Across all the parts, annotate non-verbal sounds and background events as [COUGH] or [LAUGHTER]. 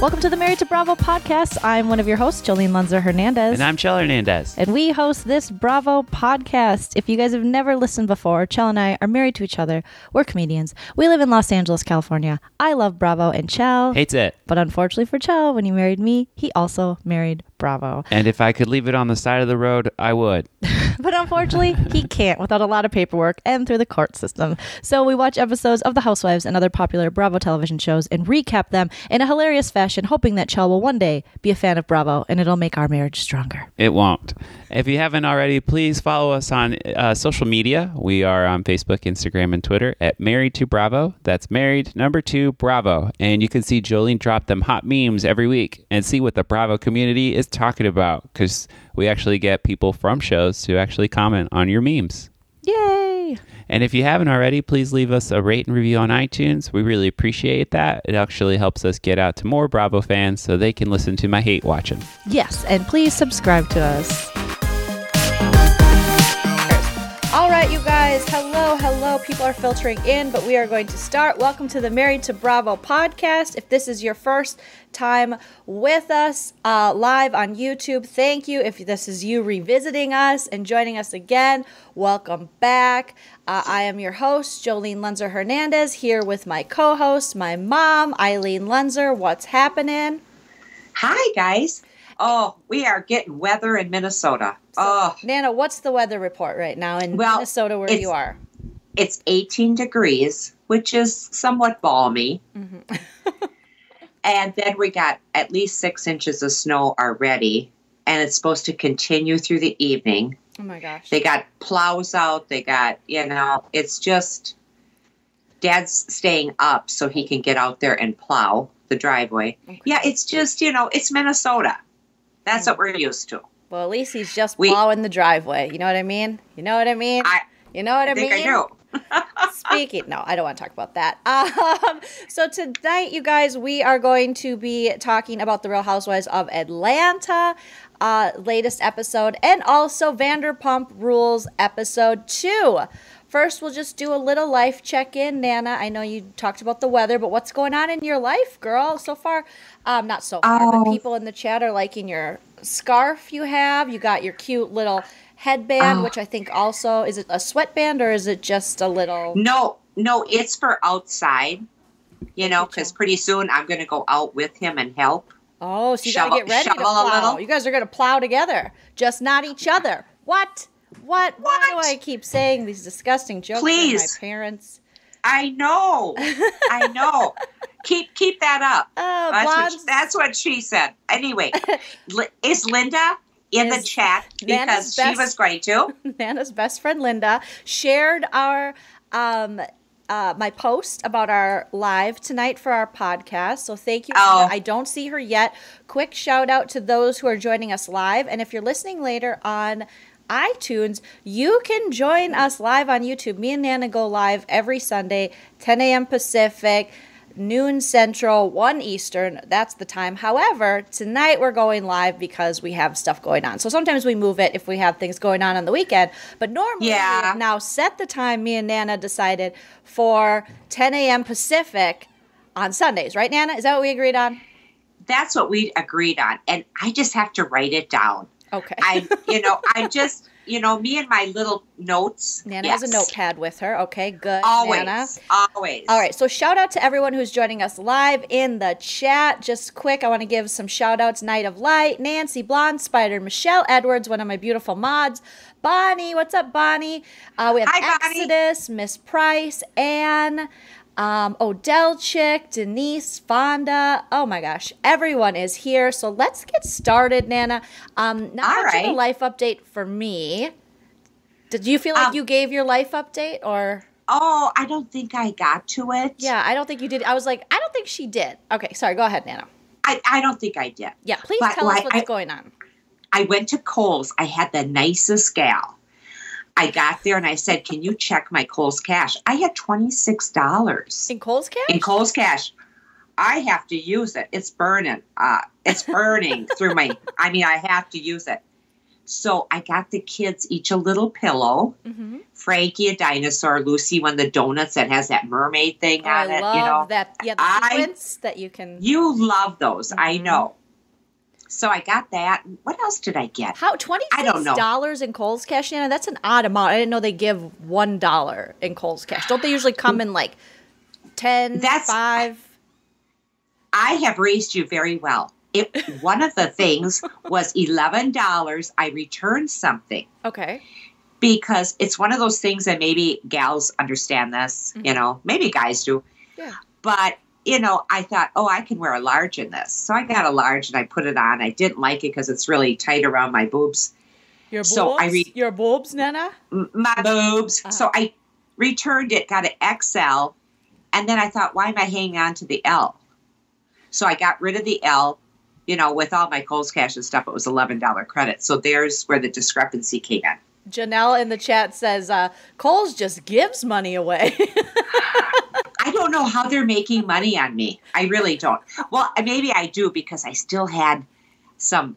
Welcome to the Married to Bravo podcast. I'm one of your hosts, Jolene Lunzer Hernandez. And I'm Chell Hernandez. And we host this Bravo podcast. If you guys have never listened before, Chell and I are married to each other. We're comedians. We live in Los Angeles, California. I love Bravo and Chell. Hates it. But unfortunately for Chell, when he married me, he also married Bravo. And if I could leave it on the side of the road, I would. [LAUGHS] but unfortunately, he can't without a lot of paperwork and through the court system. So we watch episodes of The Housewives and other popular Bravo television shows and recap them in a hilarious fashion, hoping that Chell will one day be a fan of Bravo and it'll make our marriage stronger. It won't. If you haven't already, please follow us on uh, social media. We are on Facebook, Instagram, and Twitter at Married to Bravo. That's Married number two Bravo. And you can see Jolene drop them hot memes every week and see what the Bravo community is talking about because we actually get people from shows to actually comment on your memes. Yay! And if you haven't already, please leave us a rate and review on iTunes. We really appreciate that. It actually helps us get out to more Bravo fans so they can listen to my hate watching. Yes, and please subscribe to us. Right, you guys. Hello, hello. People are filtering in, but we are going to start. Welcome to the Married to Bravo podcast. If this is your first time with us uh, live on YouTube, thank you. If this is you revisiting us and joining us again, welcome back. Uh, I am your host, Jolene Lunzer Hernandez, here with my co host, my mom, Eileen Lunzer. What's happening? Hi, guys. Oh, we are getting weather in Minnesota. So, oh, Nana, what's the weather report right now in well, Minnesota where you are? It's 18 degrees, which is somewhat balmy. Mm-hmm. [LAUGHS] and then we got at least six inches of snow already, and it's supposed to continue through the evening. Oh my gosh. They got plows out. They got, you know, it's just dad's staying up so he can get out there and plow the driveway. Okay. Yeah, it's just, you know, it's Minnesota. That's what we're used to. Well, at least he's just we, plowing the driveway. You know what I mean? You know what I mean? I, you know what I, I mean? I do. [LAUGHS] [LAUGHS] Speaking, no, I don't want to talk about that. [LAUGHS] Um, so tonight, you guys, we are going to be talking about the Real Housewives of Atlanta, uh, latest episode, and also Vanderpump Rules episode two. First, we'll just do a little life check in. Nana, I know you talked about the weather, but what's going on in your life, girl, so far? Um, not so far, oh. but people in the chat are liking your scarf you have. You got your cute little headband, oh. which I think also is it a sweatband or is it just a little? No, no, it's for outside. You know, because pretty soon I'm going to go out with him and help. Oh, so you got to get ready to plow. You guys are going to plow together, just not each other. What? What? what? Why do I keep saying these disgusting jokes Please. my parents? I know. [LAUGHS] I know. keep keep that up. Oh, that's, what, that's, what, she said. Anyway, [LAUGHS] is Linda in is the chat because she was great too? [LAUGHS] Nana's best friend Linda shared our um, uh, my post about our live tonight for our podcast. So thank you. Oh. I don't see her yet. Quick shout out to those who are joining us live. And if you're listening later on iTunes, you can join us live on YouTube. Me and Nana go live every Sunday, 10 a.m. Pacific, noon Central, 1 Eastern. That's the time. However, tonight we're going live because we have stuff going on. So sometimes we move it if we have things going on on the weekend. But normally, yeah. we now set the time me and Nana decided for 10 a.m. Pacific on Sundays, right, Nana? Is that what we agreed on? That's what we agreed on. And I just have to write it down. Okay. I, you know, [LAUGHS] I just, you know, me and my little notes. Nana yes. has a notepad with her. Okay, good. Always. Nana. Always. All right. So shout out to everyone who's joining us live in the chat. Just quick, I want to give some shout outs. Night of Light, Nancy Blonde, Spider, Michelle Edwards, one of my beautiful mods. Bonnie, what's up, Bonnie? Uh, we have Hi, Exodus, Miss Price, Anne um, Odell Chick, Denise, Fonda. Oh my gosh, everyone is here. So let's get started, Nana. Um, not All much right. of a life update for me. Did you feel like um, you gave your life update or? Oh, I don't think I got to it. Yeah, I don't think you did. I was like, I don't think she did. Okay, sorry. Go ahead, Nana. I, I don't think I did. Yeah, please but, tell us what's I, going on. I went to Kohl's. I had the nicest gal I got there and I said, "Can you check my Kohl's cash?" I had twenty six dollars in Kohl's cash. In Kohl's cash, I have to use it. It's burning. Uh, it's burning [LAUGHS] through my. I mean, I have to use it. So I got the kids each a little pillow mm-hmm. Frankie a dinosaur, Lucy one of the donuts that has that mermaid thing Oh, on I it. you know, that. Yeah, the I- that you can. you love those. I Mhm. know. So I got that. What else did I get? How twenty six dollars in Kohl's Cash, Nana? That's an odd amount. I didn't know they give one dollar in Kohl's Cash. Don't they usually come in like ten, That's- five? I have raised you very well. It [LAUGHS] one of the things was eleven dollars. I returned something Okay. because it's one of those things that maybe gals understand this, mm-hmm. you know, maybe guys do. Yeah. But, you know, I thought, oh, I can wear a large in this. So I got a large and I put it on. I didn't like it because it's really tight around my boobs, Your boobs. So I re- Your boobs, Nana. my boobs. Uh-huh. So I returned it, got an XL, and then I thought, why am I hanging on to the L? So I got rid of the L. You know, with all my Kohl's Cash and stuff, it was eleven dollar credit. So there's where the discrepancy came in. Janelle in the chat says uh, Kohl's just gives money away. [LAUGHS] I don't know how they're making money on me. I really don't. Well, maybe I do because I still had some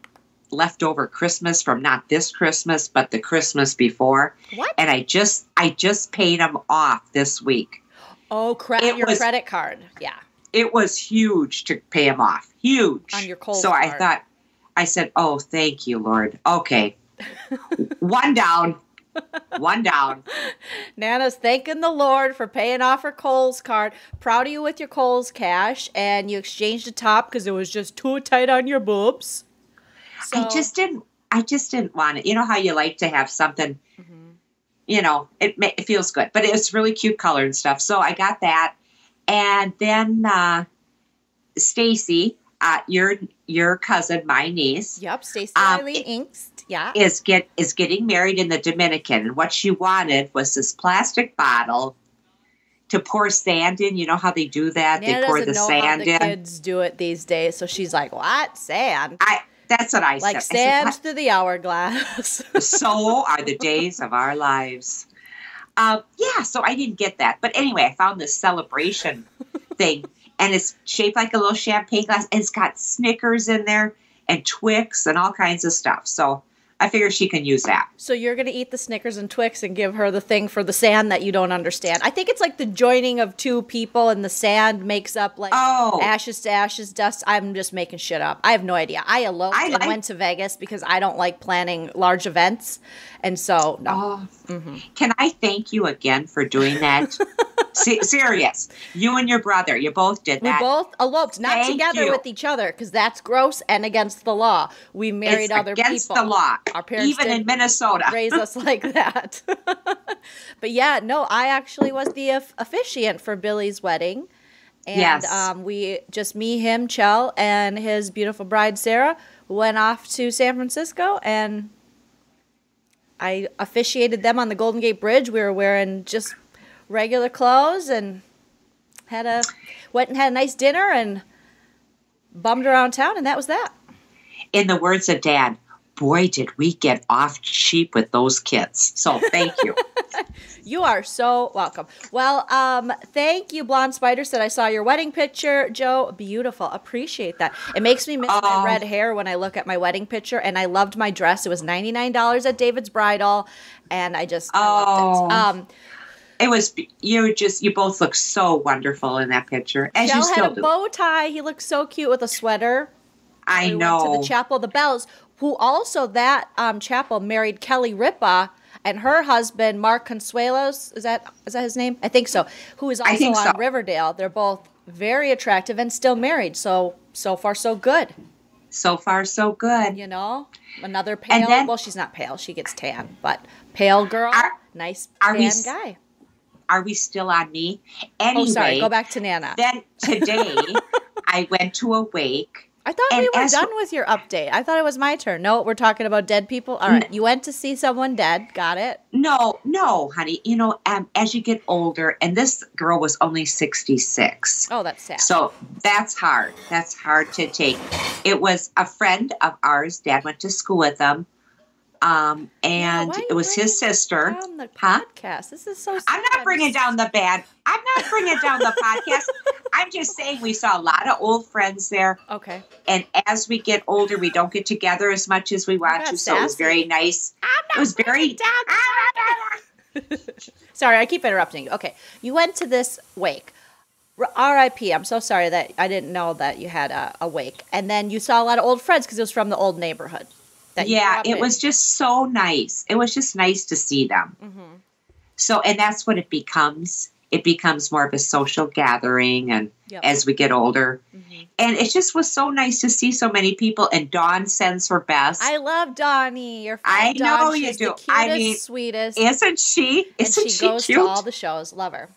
leftover Christmas from not this Christmas, but the Christmas before, what? and I just I just paid them off this week. Oh, cre- It your was- credit card. Yeah. It was huge to pay them off. Huge. On your Kohl's So I thought I said, "Oh, thank you, Lord." Okay. One down. One down. [LAUGHS] Nana's thanking the Lord for paying off her Kohl's card. Proud of you with your Kohl's cash, and you exchanged the top because it was just too tight on your boobs. So, I just didn't. I just didn't want it. You know how you like to have something. Mhm. You know, it it feels good, but it's really cute color and stuff. So I got that, and then uh, Stacy, uh, your your cousin, my niece, Yep, Stacy Um, Eileen Inkst. Yeah. is get is getting married in the Dominican, and what she wanted was this plastic bottle to pour sand in. You know how they do that? Nana they pour the sand the in. kids do it these days, so she's like, "What sand? I that's what I like said. I sand said, through the hourglass." [LAUGHS] So are the days of our lives. Um, yeah, so I didn't get that, but anyway, I found this celebration [LAUGHS] thing, and it's shaped like a little champagne glass, and it's got Snickers in there and Twix and all kinds of stuff. So I figure she can use that. so you're gonna eat the Snickers and Twix and give her the thing for the sand that you don't understand. I think it's like the joining of two people, and the sand makes up like Oh. ashes to ashes, dust. I'm just making shit up. I have no idea. I eloped I and like- went to Vegas because I don't like planning large events, and so no. Oh, mm-hmm. can I thank you again for doing that? [LAUGHS] Se- serious, you and your brother, you both did that. We both eloped, not Thank together you. with each other, because that's gross and against the law. We married it's other against people. the law, Our parents even in Minnesota. raise us [LAUGHS] like that. [LAUGHS] but yeah, no, I actually was the of- officiant for Billy's wedding. And Yes. um, we just me, him, Chell, and his beautiful bride Sarah went off to San Francisco and I officiated them on the Golden Gate Bridge. We were wearing just regular clothes and had a went and had a nice dinner and bummed around town and that was that. in the words of Dad, boy, did we get off cheap with those kids. So thank you. [LAUGHS] You are so welcome. Well, um, thank you, Blonde Spider. Said I saw your wedding picture, Joe. Beautiful. Appreciate that. It makes me miss my Oh. red hair when I look at my wedding picture, and I loved my dress. It was ninety nine dollars at David's Bridal, and I just I loved it. Oh. Um, it was you just you both look so wonderful in that picture, as you Chell still had a do. bow tie. He looked so cute with a sweater. I we know. went to the Chapel of the Bells, who also that um, chapel married Kelly Ripa and her husband Mark Consuelos. Is that is that his name? I think so. Who is also on so. Riverdale. They're both very attractive and still married. So so far so good. so far, so good. You know, another pale. then- well, she's not pale. She gets tan, but pale girl, Are- nice are we tan s- guy. Are we still on me? Oh, Anyway, sorry. Go back to Nana. then today [LAUGHS] I went to a wake. I thought we were done with your update. I thought it was my turn. No, we're talking about dead people. All right, you went to see someone dead. Got it. No, no, honey. You know, um, as you get older, and this girl was only 66. Oh, that's sad. So that's hard. That's hard to take. It was a friend of ours. Dad went to school with them. Um, and it was his sister. the Huh? podcast. This is so. I'm not bringing down the bad. I'm not bringing down the podcast. I'm just saying we saw a lot of old friends there. Okay. And as we get older, we don't get together as much as we want to. So it was very nice. I'm It was very. [LAUGHS] sorry, I keep interrupting you. Okay, you went to this wake. R.I.P. I'm so sorry that I didn't know that you had a, a wake, and then you saw a lot of old friends because it was from the old neighborhood. Yeah, it was just so nice. It was just nice to see them. Mm-hmm. So, and that's what it becomes. It becomes more of a social gathering, and yep. as we get older, mm-hmm. and it just was so nice to see so many people. And Dawn sends her best. I love Donnie. Your friend I Dawn. know She's you do. I mean, sweetest, isn't she? Isn't and she, she goes cute? to all the shows. Love her.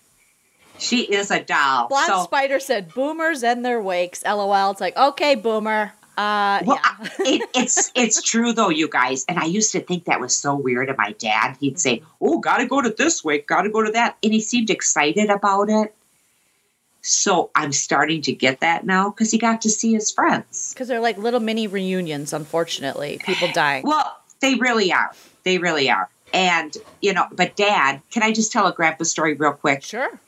She is a doll. Blonde so, Spider said, "Boomers and their wakes." LOL. It's like, okay, boomer. Uh, well, yeah. it, it's [LAUGHS] it's true though, you guys. And I used to think that was so weird. And my dad, he'd say, "Oh, got to go to this wake, got to go to that," and he seemed excited about it. So I'm starting to get that now because he got to see his friends. Because they're like little mini reunions. Unfortunately, people dying. Well, they really are. They really are. And you know, but Dad, can I just tell a grandpa story real quick? Sure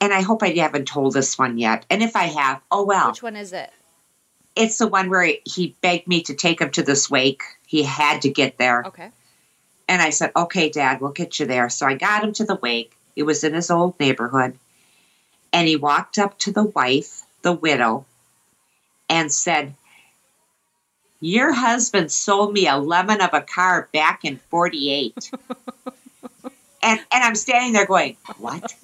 and I hope I haven't told this one yet. And if I have, oh well. Which one is it? It's the one where he begged me to take him to this wake. He had to get there. Okay. And I said, okay, Dad, we'll get you there. So I got him to the wake. It was in his old neighborhood. And he walked up to the wife, the widow, and said, Your husband sold me a lemon of a car back in 48. [LAUGHS] and, and I'm standing there going, What?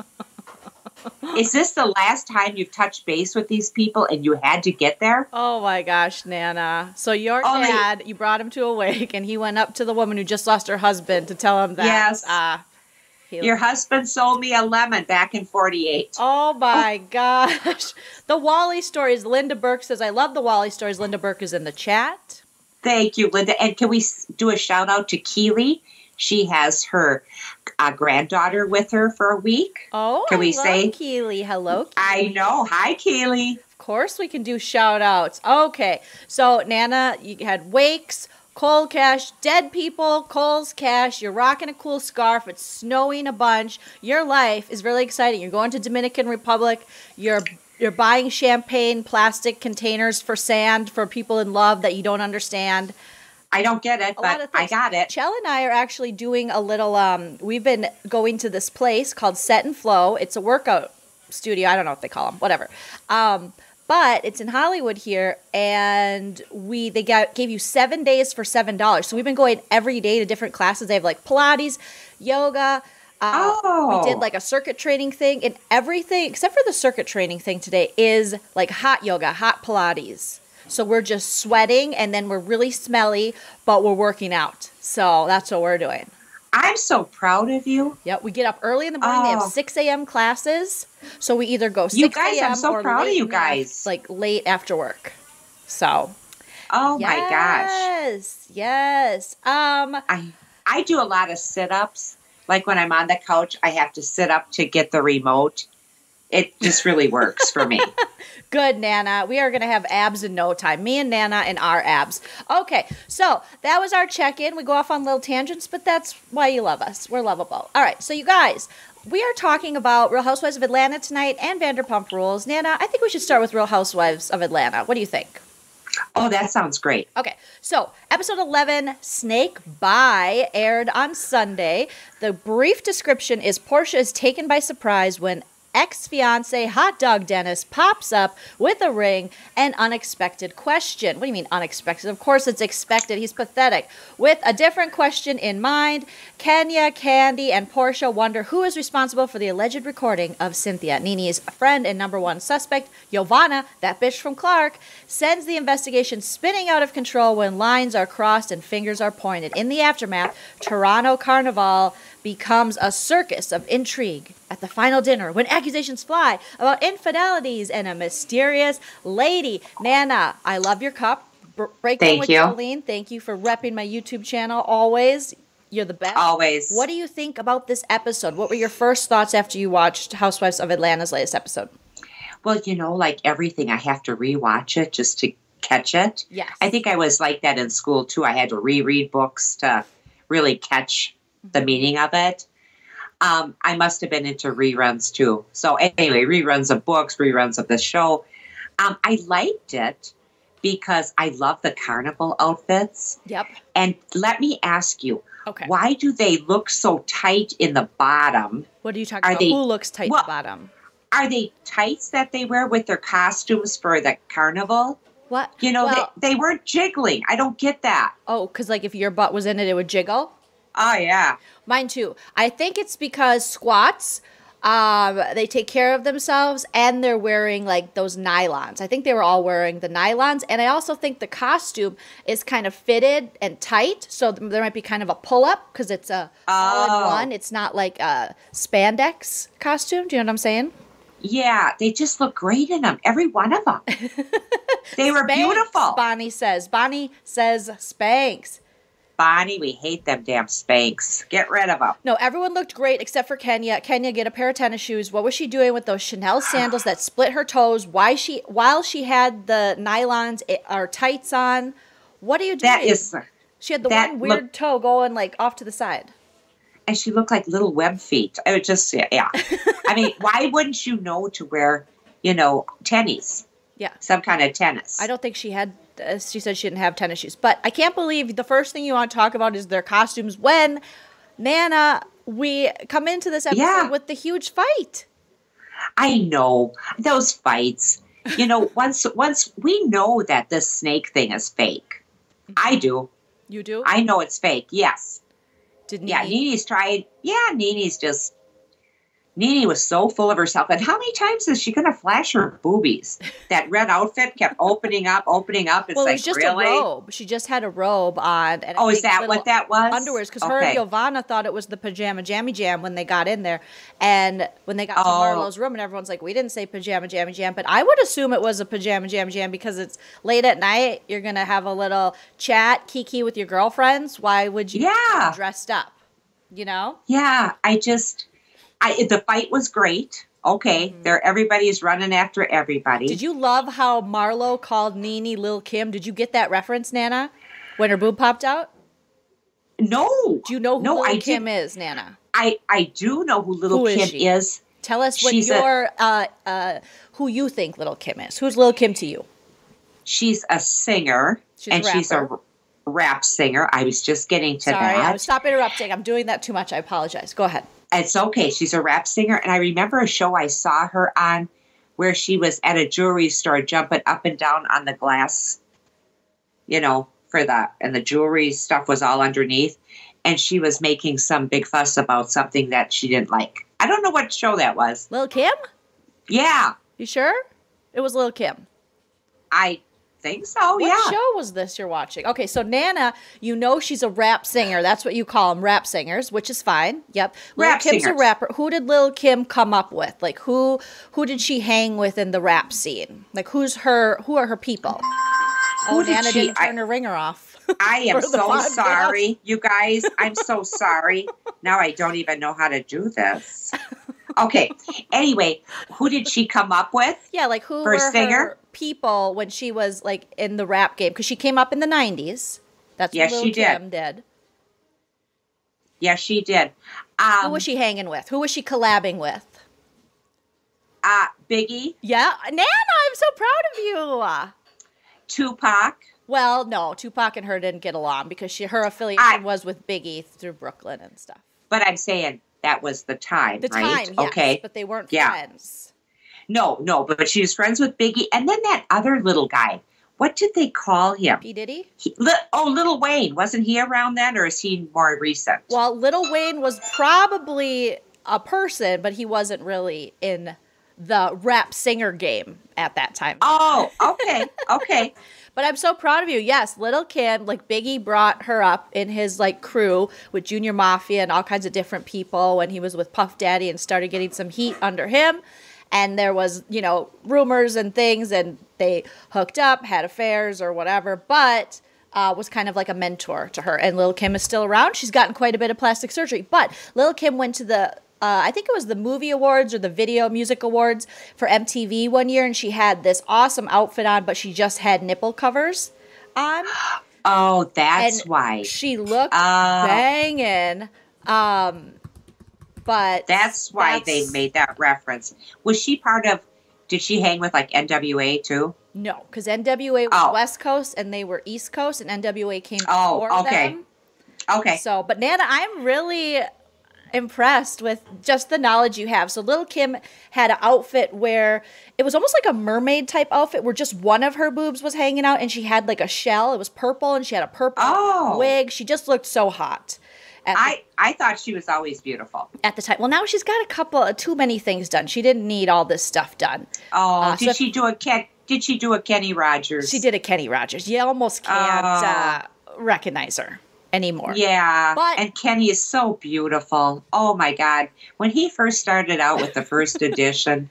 Is this the last time you've touched base with these people and you had to get there? Oh my gosh, Nana. So your Only, dad, you brought him to a wake and he went up to the woman who just lost her husband to tell him that. Yes. Uh, your husband sold me a lemon back in 48. Oh my oh. gosh. The Wally stories. Linda Burke says, I love the Wally stories. Linda Burke is in the chat. Thank you, Linda. And can we do a shout out to Keely? She has her uh, granddaughter with her for a week. Oh, can we say Keely? Hello, Keely. I know. Hi, Keely. Of course, we can do shout outs. Okay, so Nana, you had wakes. Cold Cash, dead people, Kohl's Cash, You're rocking a cool scarf. It's snowing a bunch. Your life is really exciting. You're going to Dominican Republic. You're you're buying champagne plastic containers for sand for people in love that you don't understand. I don't get it, but I got it. Chell and I are actually doing a little. Um, we've been going to this place called Set and Flow. It's a workout studio. I don't know what they call them. Whatever. Um, but it's in Hollywood here, and we they got gave you seven days for seven dollars. So we've been going every day to different classes. They have like Pilates, yoga. Uh, oh. We did like a circuit training thing, and everything except for the circuit training thing today is like hot yoga, hot Pilates. So we're just sweating and then we're really smelly, but we're working out. So that's what we're doing. I'm so proud of you. Yep, we get up early in the morning. Oh. They have 6 a.m. classes. So we either go 6 you guys, I'm so or proud of you guys. like late after work. So. Oh yes, my gosh. Yes, yes. Um, I, I do a lot of sit ups. Like when I'm on the couch, I have to sit up to get the remote. It just really works for me. [LAUGHS] Good, Nana. We are going to have abs in no time. Me and Nana and our abs. Okay, so that was our check in. We go off on little tangents, but that's why you love us. We're lovable. All right, so you guys, we are talking about Real Housewives of Atlanta tonight and Vanderpump Rules. Nana, I think we should start with Real Housewives of Atlanta. What do you think? Oh, that sounds great. Okay, so episode 11, Snake Bye, aired on Sunday. The brief description is Porsha is taken by surprise when ex fiance Hot Dog Dennis pops up with a ring and unexpected question. What do you mean unexpected? Of course it's expected. He's pathetic. With a different question in mind, Kenya, Candy, and Porsha wonder who is responsible for the alleged recording of Cynthia. Nene's friend and number one suspect, Yovanna, that bitch from Clark, sends the investigation spinning out of control when lines are crossed and fingers are pointed. In the aftermath, Toronto Carnival becomes a circus of intrigue at the final dinner when accusations fly about infidelities and a mysterious lady. Nana, I love your cup. break Thank with you. Jolene. Thank you for repping my YouTube channel always. You're the best. Always. What do you think about this episode? What were your first thoughts after you watched Housewives of Atlanta's latest episode? Well, you know, like everything, I have to rewatch it just to catch it. Yes. I think I was like that in school too. I had to reread books to really catch the meaning of it. Um, I must have been into reruns too. So anyway, reruns of books, reruns of the show. Um, I liked it, because I love the carnival outfits. Yep. And let me ask you, Okay. why do they look so tight in the bottom? What are you talking Are about? they- Who looks tight Well- at the bottom? Are they tights that they wear with their costumes for the carnival? What? You know, Well, they, they weren't jiggling. I don't get that. oh, because like if your butt was in it, it would jiggle. Oh, yeah. Mine too. I think it's because squats, um, they take care of themselves and they're wearing like those nylons. I think they were all wearing the nylons. And I also think the costume is kind of fitted and tight. So there might be kind of a pull up because it's a all in Oh. one. It's not like a spandex costume. Do you know what I'm saying? Yeah, they just look great in them. Every one of them. [LAUGHS] they were Spanx, beautiful. Bonnie says. Bonnie says Spanx. Bonnie, we hate them damn Spanx. Get rid of them. No, everyone looked great except for Kenya. Kenya, get a pair of tennis shoes. What was she doing with those Chanel [SIGHS] sandals that split her toes? Why she while she had the nylons eh, or tights on? What are you doing? That is, she had the one weird look- toe going like off to the side. and she looked like little web feet. I would just, yeah. [LAUGHS] I mean, why wouldn't you know to wear, you know, tennies, Yeah. some kind of tennis? I don't think she had. Uh, she said she didn't have tennis shoes, but I can't believe the first thing you want to talk about is their costumes. When Nana, we come into this episode Yeah. with the huge fight. I know those fights. You know, [LAUGHS] once once we know that this snake thing is fake. I do. You do? I know it's fake. Yes. Didn't. Yeah, Nene's trying Yeah, Nene's just. Nene was so full of herself. And how many times is she going to flash her boobies? [LAUGHS] That red outfit kept opening up, opening up. It's well, like, it was just really? a robe. She just had a robe on. And Oh, is that what that was? Underwears, because her and Yovanna thought it was the pajama jammy jam when they got in there, and when they got to Oh. Marlo's room, and everyone's like, "We didn't say pajama jammy jam," but I would assume it was a pajama jammy jam because it's late at night. You're gonna have a little chat, kiki with your girlfriends. Why would you Yeah. be dressed up? You know? Yeah, I just, I the fight was great. Okay, there everybody's running after everybody. Mm-hmm. Did you love how Marlo called Nene Lil Kim? Did you get that reference, Nana? When her boob popped out? No. Do you know who no, Lil I Kim didn't. is, Nana? I I do know who Little Who is Kim she? is. Tell us what She's a- uh, uh, who you think Little Kim is. Who's Little Kim to you? She's a singer She's a and she's a rap singer. I was just getting to Sorry, that. Stop interrupting. I'm doing that too much. I apologize. Go ahead. It's okay. She's a rap singer. And I remember a show I saw her on where she was at a jewelry store jumping up and down on the glass, you know, for the, and the jewelry stuff was all underneath. And she was making some big fuss about something that she didn't like. I don't know what show that was. Lil Kim? Yeah, You sure? It was Lil Kim. I think so. What yeah. show was this you're watching? Okay, so Nana, you know she's a rap singer. That's what you call them, rap singers, which is fine. Yep. Lil Rap Kim's a rapper. Who did Lil Kim come up with? Like who who did she hang with in the rap scene? Like who's her who are her people? Who oh, did Nana she- didn't turn her ringer off. [LAUGHS] I am so sorry, you guys. I'm so sorry. Now I don't even know how to do this. [LAUGHS] Okay. Anyway, who did she come up with? Yeah, like who were singer? her people when she was like in the rap game? Because she came up in the '90s. That's Yes, what she did. Kim did. Yes, she did. Um, Who was she hanging with? Who was she collabing with? Uh, Biggie, Yeah, Nana, I'm so proud of you. Tupac. Well, no, Tupac and her didn't get along because she her affiliation I- was with Biggie through Brooklyn and stuff. But I'm saying that was the time, The right? time, yes, okay. but they weren't Yeah. friends. No, no, but she was friends with Biggie, and then that other little guy. What did they call him? P Diddy. He, li- oh, Little Wayne. Wasn't he around then, or is he more recent? Well, Little Wayne was probably a person, but he wasn't really in the rap singer game at that time. Oh, okay, okay. [LAUGHS] But I'm so proud of you. Yes, Little Kim, like Biggie brought her up in his like crew with Junior Mafia and all kinds of different people when he was with Puff Daddy and started getting some heat under him. And there was, you know, rumors and things, and they hooked up, had affairs or whatever, but uh, was kind of like a mentor to her. And Lil Kim is still around. She's gotten quite a bit of plastic surgery. But Lil Kim went to the uh, I think it was the movie awards or the video music awards for MTV one year, and she had this awesome outfit on, but she just had nipple covers on. Oh, that's And why. She looked Oh. banging. Um, but That's why they made that reference. Was she part of? did she hang with like NWA too? No, because NWA was Oh. West Coast and they were East Coast, and NWA came Oh, before okay. them. Okay. So, but Nana, I'm really impressed with just the knowledge you have. So, Little Kim had an outfit where it was almost like a mermaid type outfit where just one of her boobs was hanging out and she had like a shell. It was purple and she had a purple Oh. wig. She just looked so hot. The, I I thought she was always beautiful. at the time. Well, now she's got a couple of too many things done. She didn't need all this stuff done. Oh, Uh, did so- she do a Ken? Did she do a Kenny Rogers? She did a Kenny Rogers. You almost can't Oh. uh, recognize her anymore. Yeah, But- and Kenny is so beautiful. Oh my God! When he first started out with the first [LAUGHS] edition,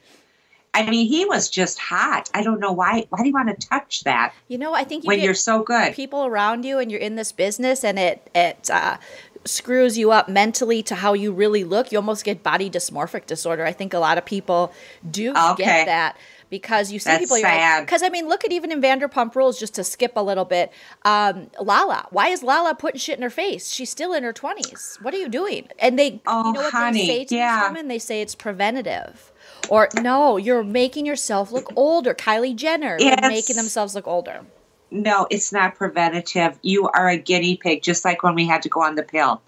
I mean, he was just hot. I don't know why. Why do you want to touch that You know, I think you when you're so good? people around you and you're in this business and it it uh, screws you up mentally to how you really look. You almost get body dysmorphic disorder. I think a lot of people do Okay. get that because you see That's people. sad. Because I mean, look at even in Vanderpump Rules, just to skip a little bit. Um, Lala, why is Lala putting shit in her face? She's still in her twenties. What are you doing? And they, Oh, you know what honey, they say to yeah. women? They say it's preventative. Or no, you're making yourself look older. Kylie Jenner, Yes. making themselves look older. No, it's not preventative. You are a guinea pig, just like when we had to go on the pill.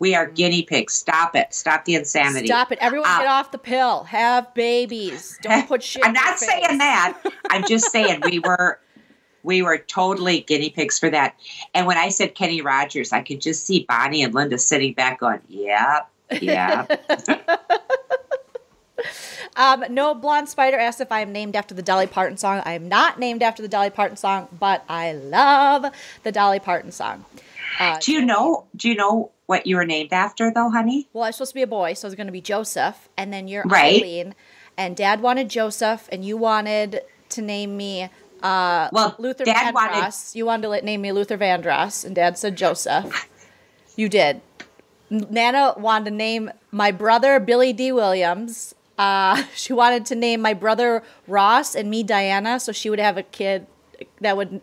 We are guinea pigs. Stop it. Stop the insanity. Stop it. Everyone Uh, get off the pill. Have babies. Don't put shit I'm not saying that. [LAUGHS] I'm just saying we were we were totally guinea pigs for that. And when I said Kenny Rogers, I could just see Bonnie and Linda sitting back going, Yep, yep. [LAUGHS] Um, no blonde spider asked if I am named after the Dolly Parton song. I am not named after the Dolly Parton song, but I love the Dolly Parton song. Uh, do you know do you know what you were named after though, honey? well, I was supposed to be a boy, so it's going to be Joseph, and then you're Right. Eileen, and Dad wanted Joseph, and you wanted to name me uh, Well, Luther Dad wanted Vandross. You wanted to name me Luther Vandross, and Dad said Joseph. You did. Nana wanted to name my brother Billy Dee Williams. Uh, [LAUGHS] she wanted to name my brother Ross and me Diana, so she would have a kid that would.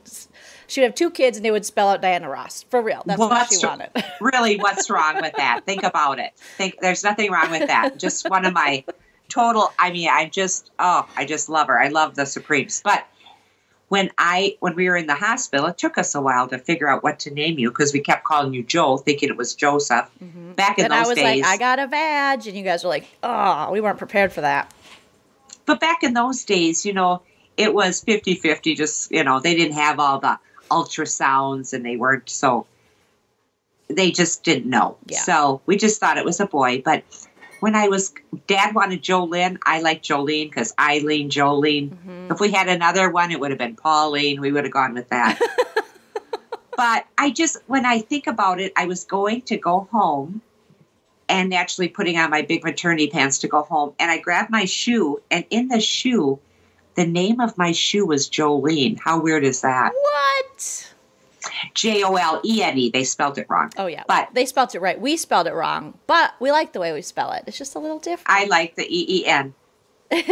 She would have two kids, and they would spell out Diana Ross for real. That's what she wanted. really what's wrong with that? Think about it. Think there's nothing wrong with that. Just one of my total I mean, I just oh, I just love her. I love the Supremes. But when I when we were in the hospital, it took us a while to figure out what to name you because we kept calling you Joe, thinking it was Joseph. Mm-hmm. Back in and I was days, like, I got a badge, and you guys were like, oh, we weren't prepared for that. but back in those days, you know, it was 50-50 just, you know, they didn't have all the ultrasounds and they weren't so they just didn't know. Yeah. So we just thought it was a boy. But when I was dad wanted Jolene, I like Jolene because Eileen, Jolene. Mm-hmm. If we had another one, it would have been Pauline. We would have gone with that. [LAUGHS] but I just when I think about it, I was going to go home and actually putting on my big maternity pants to go home. And I grabbed my shoe, and in the shoe, the name of my shoe was Jolene. How weird is that? What? J O L E N E. They spelled it wrong. Oh yeah, But- they spelled it right. We spelled it wrong, but we like the way we spell it. It's just a little different. I like the E E N.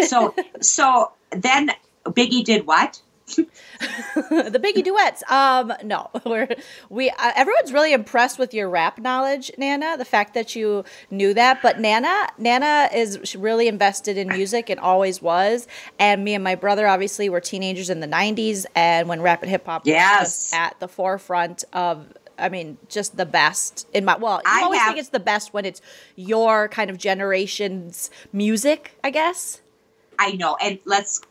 So [LAUGHS] so then Biggie did what? [LAUGHS] the Biggie duets. Um, no, [LAUGHS] we're we. Uh, everyone's really impressed with your rap knowledge, Nana. The fact that you knew that, but Nana, Nana is really invested in music and always was. And me and my brother, obviously, were teenagers in the '90s, and when rap and hip hop was Yes. just at the forefront of. I mean, just the best in my. Well, you I always have- think it's the best when it's your kind of generation's music, I guess. I know. And let's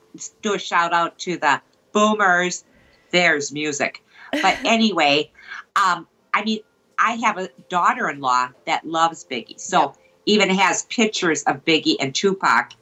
do a shout out to the boomers. There's music. But [LAUGHS] anyway, um, I mean, I have a daughter in law that loves Biggie. So even has pictures of Biggie and Tupac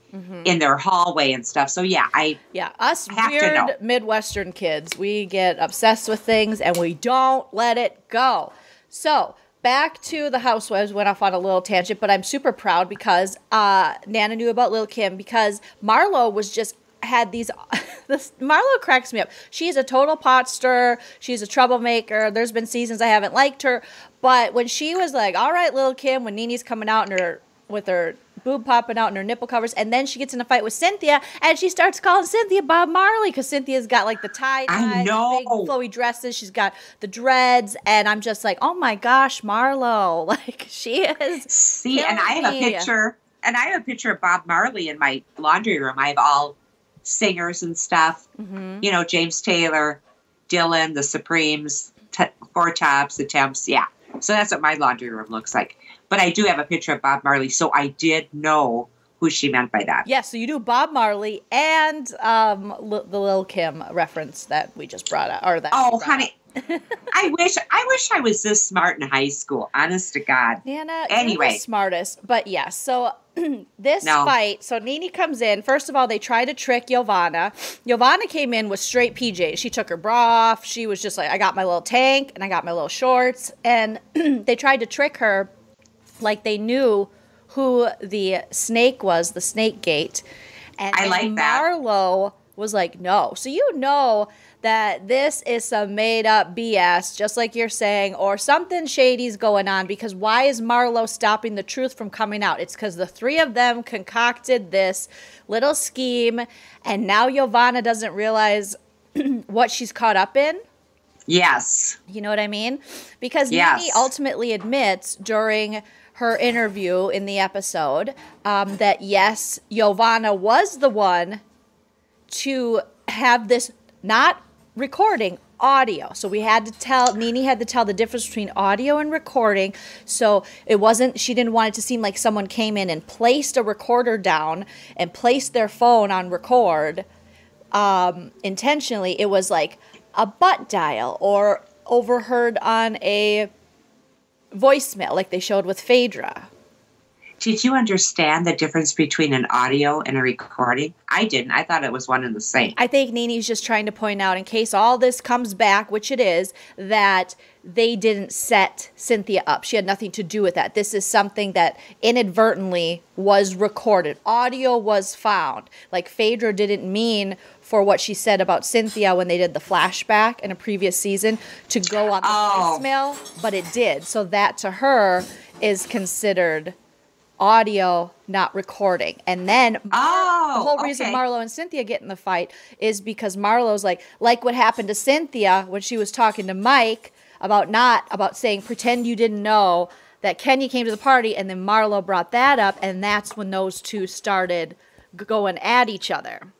in their hallway and stuff. So yeah, I Yeah, us Have to know. weird Midwestern kids, we get obsessed with things and we don't let it go. So back to the housewives went off on a little tangent, but I'm super proud because uh, Nana knew about Lil Kim because Marlo was just had these. [LAUGHS] this Marlo cracks me up. She's a total pot stir. She's a troublemaker. There's been seasons I haven't liked her, but when she was like, "All right, little Kim," when Nene's coming out in her with her boob popping out and her nipple covers, and then she gets in a fight with Cynthia, and she starts calling Cynthia Bob Marley because Cynthia's got like the tie I dye, know. big flowy dresses. She's got the dreads, and I'm just like, oh my gosh, Marlo, [LAUGHS] like she is. see, and I have Killing a picture, and I have a picture of Bob Marley in my laundry room. I have all singers and stuff. Mm-hmm. You know, James Taylor, Dylan, the Supremes, t- Four Tops, the Temps. Yeah. So that's what my laundry room looks like. But I do have a picture of Bob Marley, so I did know who she meant by that. Yeah, so you do Bob Marley and um, L- the Lil Kim reference that we just brought up, or that. Oh, honey, I wish I wish I was this smart in high school. Honest to God. Nana, Anyway. smartest. But yeah, so [CLEARS THROAT] this No. fight, so Nene comes in. First of all, they try to trick Yovanna. Yovanna came in with straight PJs. She took her bra off. She was just like, I got my little tank and I got my little shorts. And [CLEARS THROAT] they tried to trick her like they knew who the snake was, the snake gate. And I like that. Marlo was like, no. So you know that this is some made up BS, just like you're saying, or something shady's going on because why is Marlo stopping the truth from coming out? It's because the three of them concocted this little scheme, and now Yovanna doesn't realize [CLEARS THROAT] what she's caught up in. Yes. You know what I mean? Because Yes. Nene ultimately admits during her interview in the episode um, that yes, Yovanna was the one to have this not recording audio. So we had to tell Nene had to tell the difference between audio and recording. So it wasn't she didn't want it to seem like someone came in and placed a recorder down and placed their phone on record um, intentionally. It was like a butt dial or overheard on a voicemail like they showed with Phaedra. Did you understand the difference between an audio and a recording? I didn't. I thought it was one and the same. I think Nene's just trying to point out, in case all this comes back, which it is, that they didn't set Cynthia up. She had nothing to do with that. This is something that inadvertently was recorded. Audio was found. Like Phaedra didn't mean for what she said about Cynthia when they did the flashback in a previous season to go on the Oh. voicemail, but it did. So that to her is considered audio, not recording. And then Oh, the whole reason okay. Marlo and Cynthia get in the fight is because Marlo's like, like what happened to Cynthia when she was talking to Mike about not about saying pretend you didn't know that Kenya came to the party, and then Marlo brought that up, and that's when those two started going at each other.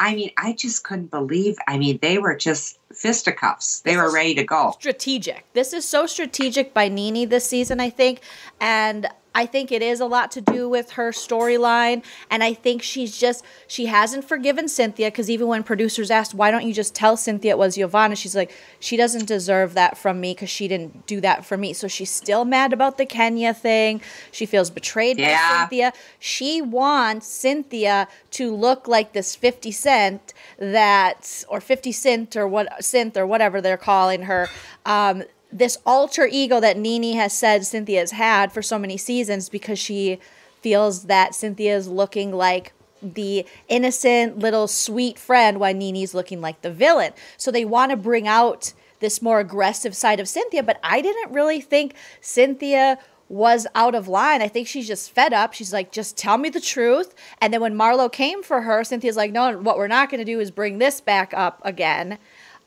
I mean, I just couldn't believe. I mean, they were just fisticuffs. They were ready to go. strategic. This is so strategic by Nene this season, I think. And I think it is a lot to do with her storyline. And I think she's just, she hasn't forgiven Cynthia because even when producers asked, why don't you just tell Cynthia it was Yovanna? She's like, she doesn't deserve that from me because she didn't do that for me. So she's still mad about the Kenya thing. She feels betrayed by Yeah. Cynthia. She wants Cynthia to look like this 50 Cent that, or 50 Cent or what, Synth or whatever they're calling her. Um, this alter ego that Nene has said Cynthia's had for so many seasons because she feels that Cynthia is looking like the innocent little sweet friend while Nene's looking like the villain. So they want to bring out this more aggressive side of Cynthia, but I didn't really think Cynthia was out of line. I think she's just fed up. She's like, just tell me the truth. And then when Marlo came for her, Cynthia's like, no, what we're not going to do is bring this back up again.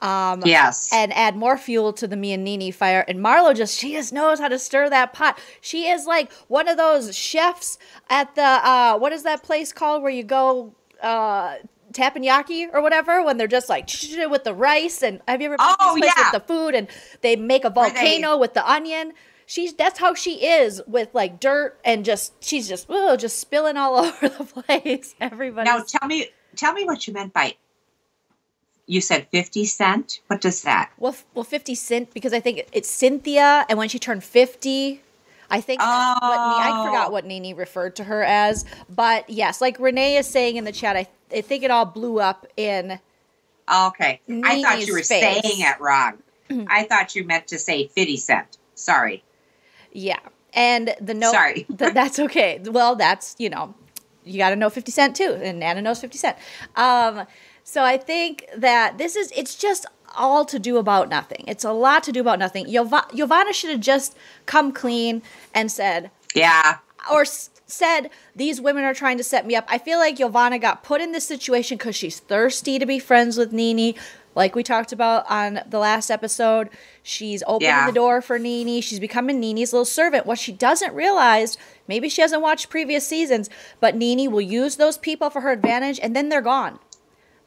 Um, Yes. and add more fuel to the me and Nene fire. And Marlo just she just knows how to stir that pot. She is like one of those chefs at the uh, what is that place called where you go uh, teppanyaki or whatever when they're just like with the rice and have you ever been Oh, this yeah. with the food and they make a Where they- volcano with the onion. She's that's how she is with like dirt and just she's just oh just spilling all [LAUGHS] over the place. Everybody. now tell me, tell me what you meant by. You said fifty cent. What does that? Well, f- well, Fifty Cent because I think it's Cynthia, and when she turned fifty, I think that's what I Oh. forgot what nene referred to her as. But yes, like Renee is saying in the chat, I, I think it all blew up in. Okay, I thought you were saying it wrong. [CLEARS THROAT] I thought you meant to say fifty cent. Sorry. Yeah, and the note. Sorry. [LAUGHS] th- that's okay. Well, that's you know, you got to know Fifty Cent too, and Nana knows Fifty Cent. Um, so I think that this is it's just all to do about nothing. It's a lot to do about nothing. Yovanna should have just come clean and said, Yeah. or s- said these women are trying to set me up. I feel like Yovanna got put in this situation because she's thirsty to be friends with Nene. Like we talked about on the last episode, she's opening Yeah. the door for Nene. She's becoming Nene's little servant. What she doesn't realize, maybe she hasn't watched previous seasons, but Nene will use those people for her advantage and then they're gone.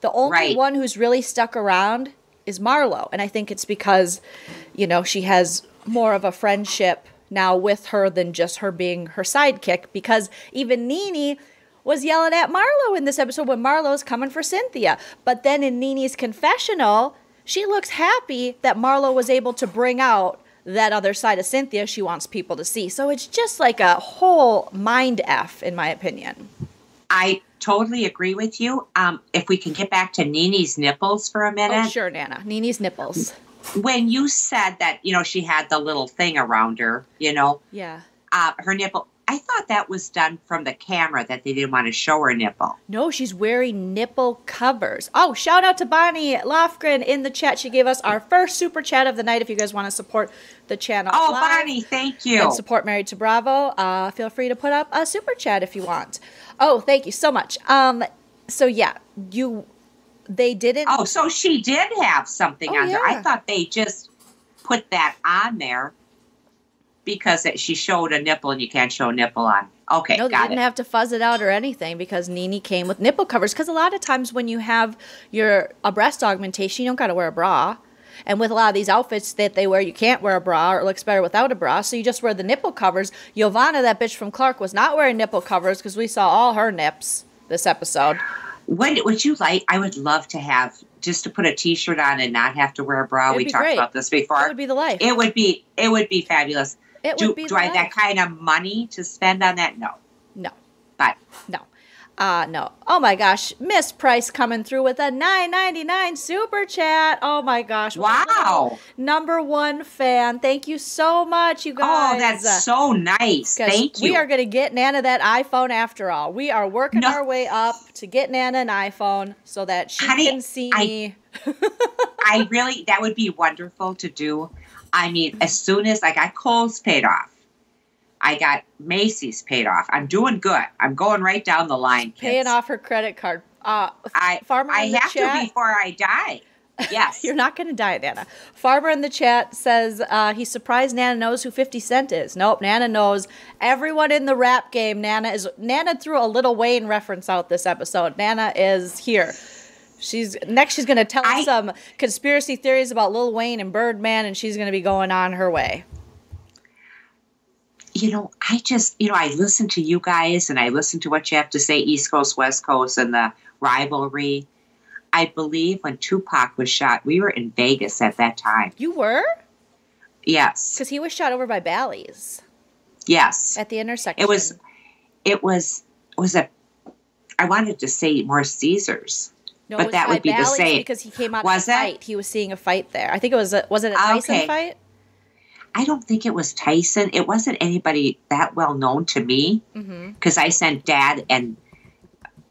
The only Right. one who's really stuck around is Marlo. And I think it's because, you know, she has more of a friendship now with her than just her being her sidekick. Because even Nene was yelling at Marlo in this episode when Marlo's coming for Cynthia. But then in Nene's confessional, she looks happy that Marlo was able to bring out that other side of Cynthia she wants people to see. So it's just like a whole mind F, in my opinion. I totally agree with you. Um, if we can get back to Nene's nipples for a minute. Oh, sure, Nana. Nene's nipples. When you said that, you know, she had the little thing around her, you know, Yeah. uh, her nipple. I thought that was done from the camera that they didn't want to show her nipple. No, she's wearing nipple covers. Oh, shout out to Bonnie Lofgren in the chat. She gave us our first super chat of the night. If you guys want to support the channel, Oh, Bonnie, thank you. and support Married to Bravo, uh, feel free to put up a super chat if you want. Oh, thank you so much. Um, so yeah, you, they didn't. Oh, so she did have something Oh, on there. I thought they just put that on there because it, she showed a nipple and you can't show a nipple on. Okay, No, they didn't it. have to fuzz it out or anything because Nene came with nipple covers. Because a lot of times when you have your a breast augmentation, you don't got to wear a bra. And with a lot of these outfits that they wear, you can't wear a bra or it looks better without a bra. So you just wear the nipple covers. Yovanna, that bitch from Clark, was not wearing nipple covers because we saw all her nips this episode. What would you like? I would love to have just to put a T-shirt on and not have to wear a bra. It'd we talked great. about this before. It would be the life. It would be. It would be fabulous. It do would be do I have that kind of money to spend on that? No, no. Uh, no. Oh my gosh. Miss Price coming through with a nine ninety nine super chat. Oh my gosh. What a little wow. Number one fan. Thank you so much, you guys. Oh, that's so nice. Thank you. We are going to get Nana that iPhone after all. We are working No. our way up to get Nana an iPhone so that she Honey, can see I- me. I really that would be wonderful to do. I mean, as soon as I got Kohl's paid off, I got Macy's paid off. I'm doing good. I'm going right down the line. Kids. Paying off her credit card. Uh, I Farmer I have chat. to before I die. [LAUGHS] Yes. You're not going to die, Nana. Farmer in the chat says uh, he's surprised Nana knows who 50 Cent is. Nope, Nana knows everyone in the rap game. Nana is Nana threw a little Wayne reference out this episode. Nana is here. She's next. She's going to tell I- us some conspiracy theories about Lil Wayne and Birdman, and she's going to be going on her way. You know, I just, you know, I listen to you guys and I listen to what you have to say, East Coast, West Coast, and the rivalry. I believe when Tupac was shot, we were in Vegas at that time. You were Yes. because he was shot over by Bally's Yes. at the intersection. It was, it was, was a, I wanted to say more Caesars. no, but that would be the same. because he came out Was of a fight. He was seeing a fight there. I think it was. A, was it a ah, Tyson Okay. fight? I don't think it was Tyson. It wasn't anybody that well known to me Mm-hmm. because I sent dad and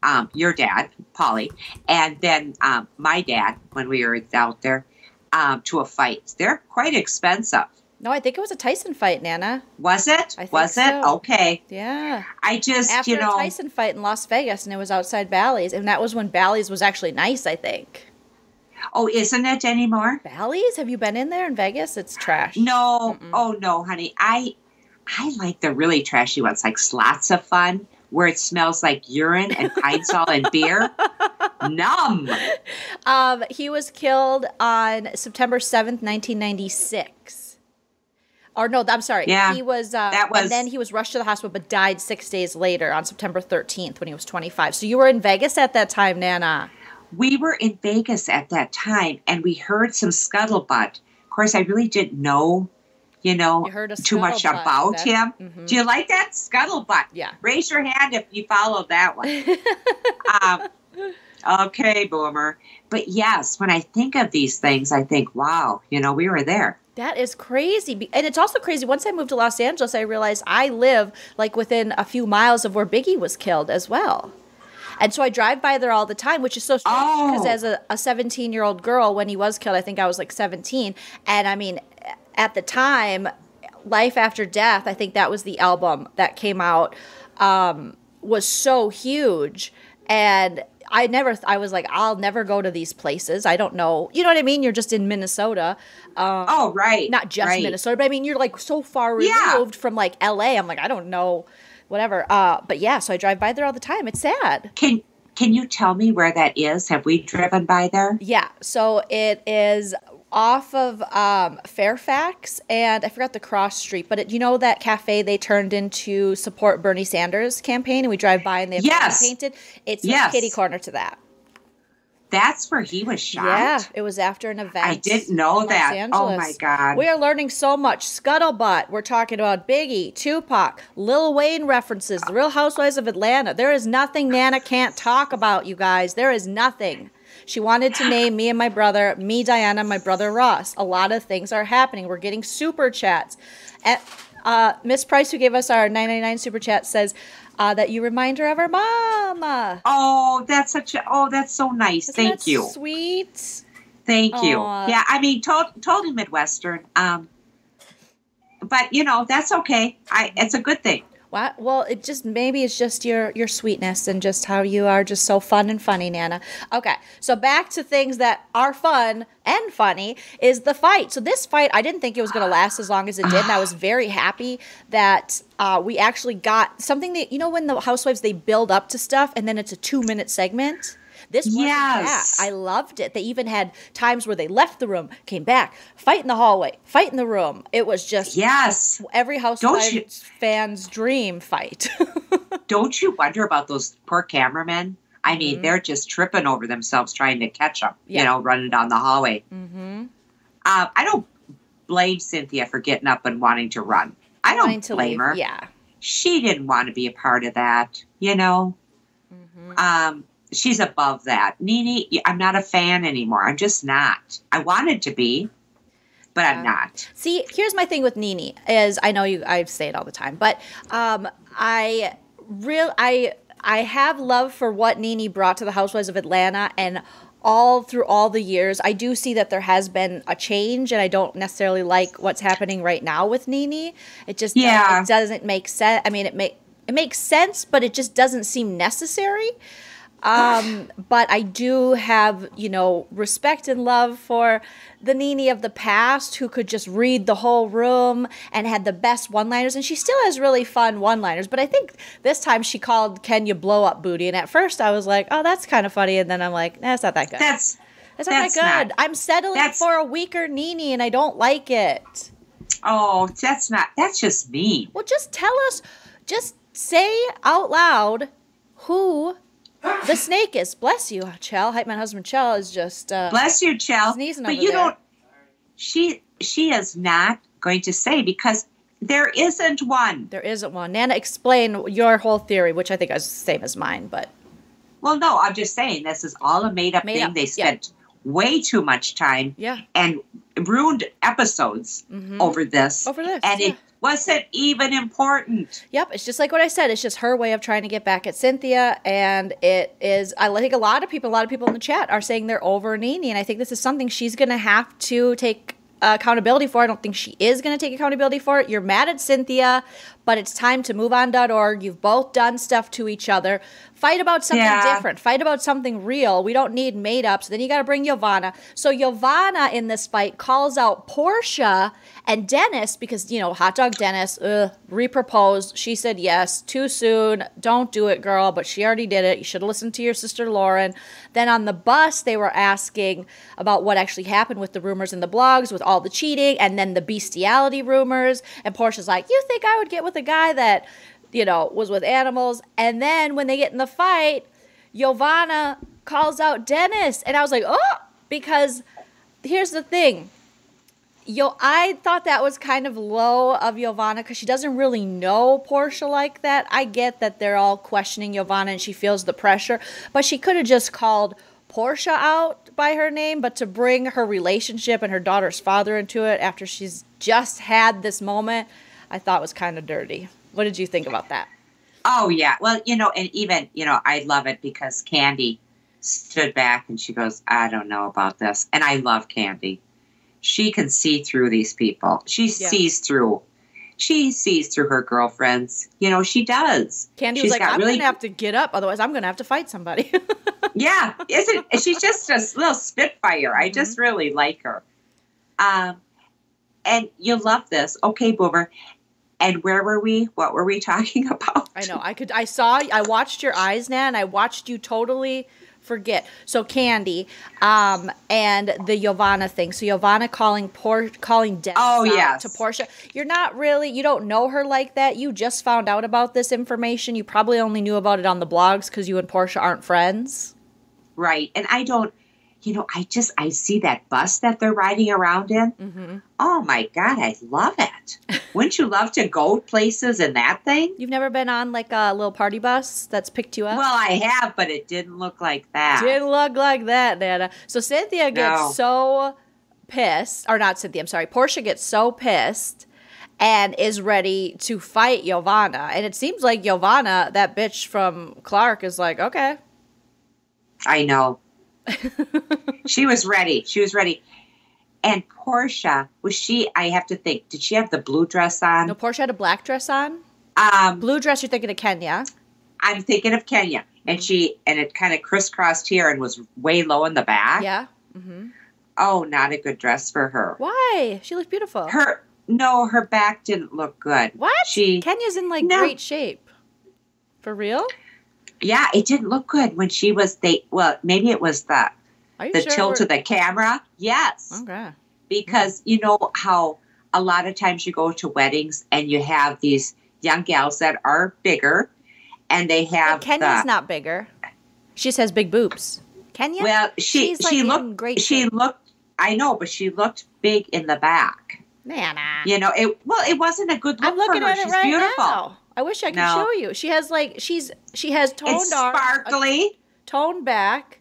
um, your dad, Polly, and then um, my dad when we were out there um, to a fight. They're quite expensive. No, I think it was a Tyson fight, Nana. Was it? Was it? so. Okay. Yeah. I just, After you know, a Tyson fight in Las Vegas, and it was outside Bally's, and that was when Bally's was actually nice. I think. Oh, isn't it anymore? Bally's? Have you been in there in Vegas? It's trash. No. Mm-mm. Oh no, honey. I I like the really trashy ones, like Slots of Fun, where it smells like urine and pine sol and beer. [LAUGHS] Numb. Um, he was killed on September seventh, nineteen ninety six. Or no, I'm sorry. Yeah, he was. Uh, that was- And then he was rushed to the hospital, but died six days later on September thirteenth when he was twenty five. So you were in Vegas at that time, Nana. We were in Vegas at that time and we heard some scuttlebutt. Of course, I really didn't know, you know, You heard too much about That's- him. mhm. Do you like that scuttlebutt? Yeah. Raise your hand if you followed that one. [LAUGHS] um, okay, boomer. But yes, when I think of these things, I think, wow, you know, we were there. That is crazy. And it's also crazy. Once I moved to Los Angeles, I realized I live like within a few miles of where Biggie was killed as well. And so I drive by there all the time, which is so strange because Oh. as a 17 year old girl, when he was killed, I think I was like 17. And I mean, at the time, Life After Death, I think that was the album that came out, um, was so huge. And I never, I was like, I'll never go to these places. I don't know. You know what I mean? You're just in Minnesota. Um, Oh, right. not just right. Minnesota, but I mean, you're like so far Yeah. removed from like LA. I'm like, I don't know, whatever. Uh, but yeah, so I drive by there all the time. It's sad. Can can you tell me where that is? Have we driven by there? Yeah. So it is off of um, Fairfax and I forgot the cross street, but it, you know that cafe they turned into support Bernie Sanders campaign, and we drive by and they have yes. painted. It's yes. kitty corner to that. That's where he was shot. Yeah, it was after an event. I didn't know that. Oh my god. We are learning so much. Scuttlebutt. We're talking about Biggie, Tupac, Lil Wayne references, The Real Housewives of Atlanta. There is nothing Nana can't talk about, you guys. There is nothing. She wanted to name me and my brother, me, Diana, my brother Ross. A lot of things are happening. We're getting super chats. At, uh, Miss Price, who gave us our 999 super chat, says, uh, that you remind her of her mama. Oh, that's such a oh, that's so nice. Isn't Thank you. Sweet. Thank Aww. you. Yeah, I mean, to- totally Midwestern. Um, but you know that's okay. I it's a good thing. What? Well, it just maybe it's just your your sweetness and just how you are just so fun and funny, Nana. Okay, so back to things that are fun and funny is the fight. So this fight, I didn't think it was going to last as long as it did, and I was very happy that uh, we actually got something that you know when the housewives they build up to stuff and then it's a two minute segment. This was yes. that. I loved it. They even had times where they left the room, came back, fight in the hallway, fight in the room. It was just yes, every Housewives fan's dream fight. [LAUGHS] Don't you wonder about those poor cameramen? I mean, mm-hmm. they're just tripping over themselves trying to catch them. Yeah. You know, running down the hallway. Mm-hmm. Uh, I don't blame Cynthia for getting up and wanting to run. I don't blame leave. her. Yeah, she didn't want to be a part of that. You know. Mm-hmm. Um, she's above that. NeNe, I'm not a fan anymore. I'm just not. I wanted to be, but yeah. I'm not. See, here's my thing with NeNe is I know you I say it all the time, but um, I real I I have love for what NeNe brought to the Housewives of Atlanta and all through all the years, I do see that there has been a change, and I don't necessarily like what's happening right now with NeNe. It just yeah. it doesn't make sense. I mean, it make it makes sense, but it just doesn't seem necessary. Um, but I do have, you know, respect and love for the NeNe of the past who could just read the whole room and had the best one liners. And she still has really fun one liners. But I think this time she called You Blow Up Booty? And at first I was like, oh, that's kind of funny. And then I'm like, that's not that good. That's, that's not that's that good. Not, I'm settling for a weaker NeNe and I don't like it. Oh, that's not, that's just me. Well, just tell us, just say out loud who the snake is. Bless you, Chell. Hype my husband Chell is just uh, bless you, Chell. Sneezing but you there. don't. She she is not going to say because there isn't one. There isn't one. Nana, explain your whole theory, which I think is the same as mine, but. Well, no, I'm just saying this is all a made up made thing. Up. They spent yeah. way too much time. Yeah. And ruined episodes mm-hmm. over this. Over this. And yeah. it wasn't even important. Yep, it's just like what I said. It's just her way of trying to get back at Cynthia, and it is. I think a lot of people, a lot of people in the chat are saying they're over NeNe, and I think this is something she's going to have to take accountability for. I don't think she is going to take accountability for it. You're mad at Cynthia, but it's time to move on.org. You've both done stuff to each other. Fight about something yeah. different. Fight about something real. We don't need made ups. Then you got to bring Yovanna. So Yovanna in this fight calls out Porsha and Dennis because you know hot dog Dennis ugh, reproposed. She said yes too soon. Don't do it, girl. But she already did it. You should have listened to your sister Lauren. Then on the bus they were asking about what actually happened with the rumors in the blogs with all the cheating and then the bestiality rumors. And Porsha's like, you think I would get with a guy that you know, was with animals. And then when they get in the fight, Yovanna calls out Dennis. And I was like, oh, because here's the thing. Yo, I thought that was kind of low of Yovanna because she doesn't really know Porsha like that. I get that they're all questioning Yovanna and she feels the pressure, but she could have just called Porsha out by her name, but to bring her relationship and her daughter's father into it after she's just had this moment, I thought was kind of dirty. What did you think about that? Oh yeah. Well, you know, and even, you know, I love it because Kandi stood back and she goes, I don't know about this. And I love Kandi. She can see through these people. She yeah. sees through. She sees through her girlfriends. You know, she does. Kandi She's was like, I'm really... gonna have to get up, otherwise I'm gonna have to fight somebody. [LAUGHS] yeah. Isn't she's just a little spitfire. I mm-hmm. just really like her. Um and you love this. Okay, Boomer And where were we? What were we [LAUGHS] talking about? I know. I could. I saw. I watched your eyes, Nan. I watched you totally forget. So Kandi, um, and the Yovanna thing. So Yovanna calling Por calling death oh, yes. to Porsha. You're not really you don't know her like that. You just found out about this information. You probably only knew about it on the blogs because you and Porsha aren't friends. Right. And I don't you know, I just I see that bus that they're riding around in. Mm-hmm. Oh my god, I love it! [LAUGHS] Wouldn't you love to go places in that thing? You've never been on like a little party bus that's picked you up? Well, I have, but it didn't look like that. Didn't look like that, Nana. So Cynthia gets no. so pissed, or not Cynthia. I'm sorry, Porsha gets so pissed and is ready to fight Yovanna. And it seems like Yovanna, that bitch from Clark, is like, okay. I know she was ready. She was ready. And Porsha, was she? I have to think. Did she have the blue dress on? No, Porsha had a black dress on. Um, blue dress. You're thinking of Kenya. I'm thinking of Kenya, and she and it kind of crisscrossed here and was way low in the back. Yeah. Mm-hmm. Oh, not a good dress for her. Why? She looked beautiful. Her no, her back didn't look good. What? She Kenya's in like no. great shape. For real? Yeah, it didn't look good when she was they well, maybe it was the the sure tilt of the camera. Yes. Okay. Because you know how a lot of times you go to weddings and you have these young gals that are bigger and they have Kenya's the, not bigger. She just has big boobs. Kenya? Well, she She's she like looked great she shape. looked I know, but she looked big in the back. Nana. Ah. You know, it well, it wasn't a good look I'm looking for her. at it She's right beautiful. now. I wish I could No. show you. She has like she's she has toned It's sparkly. toned back.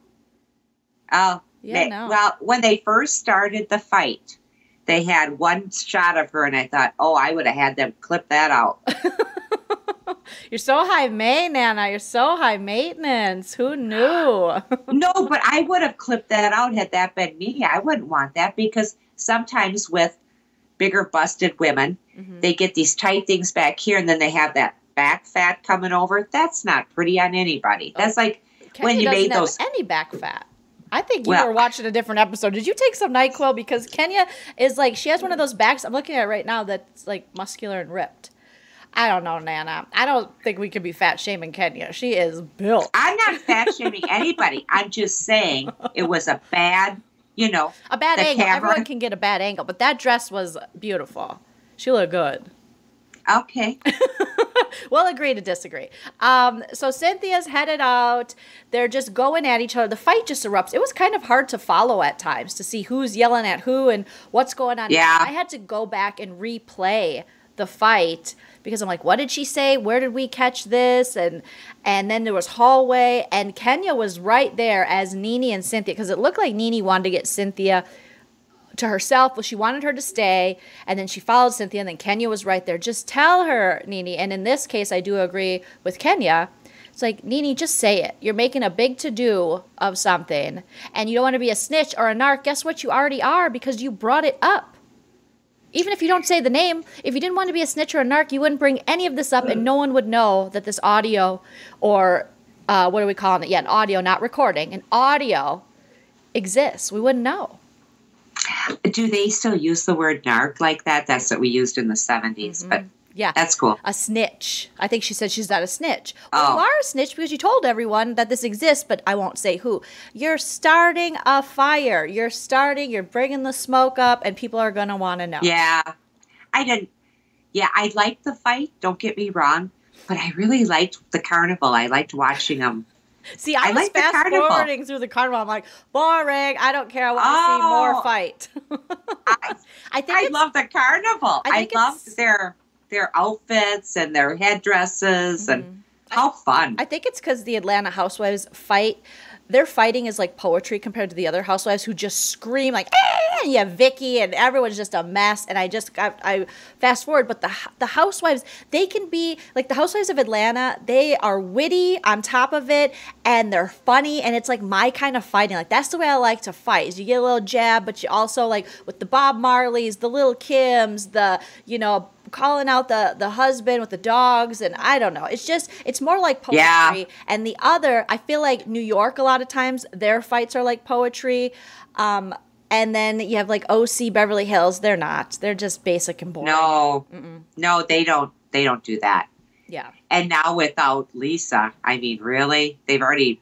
Oh, Yeah, they- no. well, when they first started the fight, they had one shot of her, and I thought, oh, I would have had them clip that out. [LAUGHS] You're so high maintenance, Nana. You're so high maintenance. Who knew? [LAUGHS] no, but I would have clipped that out had that been me. I wouldn't want that because sometimes with bigger busted women, Mhm. they get these tight things back here, and then they have that back fat coming over. That's not pretty on anybody. That's like Kenya when you doesn't made have those. any back fat. I think you Well- were watching a different episode. Did you take some Nyquil? Because Kenya is like she has one of those backs. I'm looking at right now that's like muscular and ripped. I don't know, Nana. I don't think we could be fat shaming Kenya. She is built. I'm not fat shaming anybody. I'm just saying it was a bad, you know, A bad angle. camera- Everyone can get a bad angle, but that dress was beautiful. She looked good. okay. [LAUGHS] we'll agree to disagree. Um, so Cynthia's headed out. They're just going at each other. The fight just erupts. It was kind of hard to follow at times to see who's yelling at who and what's going on. Yeah. I had to go back and replay the fight because I'm like, what did she say? Where did we catch this? And and then there was hallway and Kenya was right there as Nene and Cynthia because it looked like Nene wanted to get Cynthia to herself. Well, she wanted her to stay, and then she followed Cynthia, and then Kenya was right there. Just tell her, Nene. And in this case, I do agree with Kenya. It's like, Nene, just say it. You're making a big to do of something, and you don't want to be a snitch or a narc. Guess what? You already are because you brought it up. Even if you don't say the name, if you didn't want to be a snitch or a narc, you wouldn't bring any of this up, and no one would know that this audio or uh, what are we calling it? Yeah, an audio, not recording, an audio exists. We wouldn't know. Do they still use the word narc like that? That's what we used in the 70s, but Yeah. that's cool. a snitch. I think she said she's not a snitch. Well, you Oh. are a snitch because you told everyone that this exists, but I won't say who. You're starting a fire. You're starting, you're bringing the smoke up, and people are going to want to know. Yeah. I didn't, yeah, I liked the fight, don't get me wrong, but I really liked the carnival. I liked watching them. [LAUGHS] See, I, I was fast forwarding through the carnival. I'm like, boring. I don't care. I want to see Oh. more fight. [LAUGHS] I, I think I love the carnival. I I, loved their their outfits and their headdresses and mm-hmm. how fun. I think it's because the Atlanta housewives fight. Their fighting is like poetry compared to the other housewives who just scream like, "Ah!" ah, ah you have Vicki and everyone's just a mess. And I just got I fast forward, but the the housewives they can be like the housewives of Atlanta. They are witty on top of it, and they're funny, and it's like my kind of fighting. Like that's the way I like to fight. Is you get a little jab, but you also like with the Bob Marleys, the Little Kims, the you know calling out the the husband with the dogs and I don't know. It's just it's more like poetry. Yeah. And the other, I feel like New York a lot of times their fights are like poetry. Um And then you have like OC Beverly Hills. They're not. They're just basic and boring. No, no, they don't. They don't do that. Yeah. And now without Lisa, I mean, really, they've already,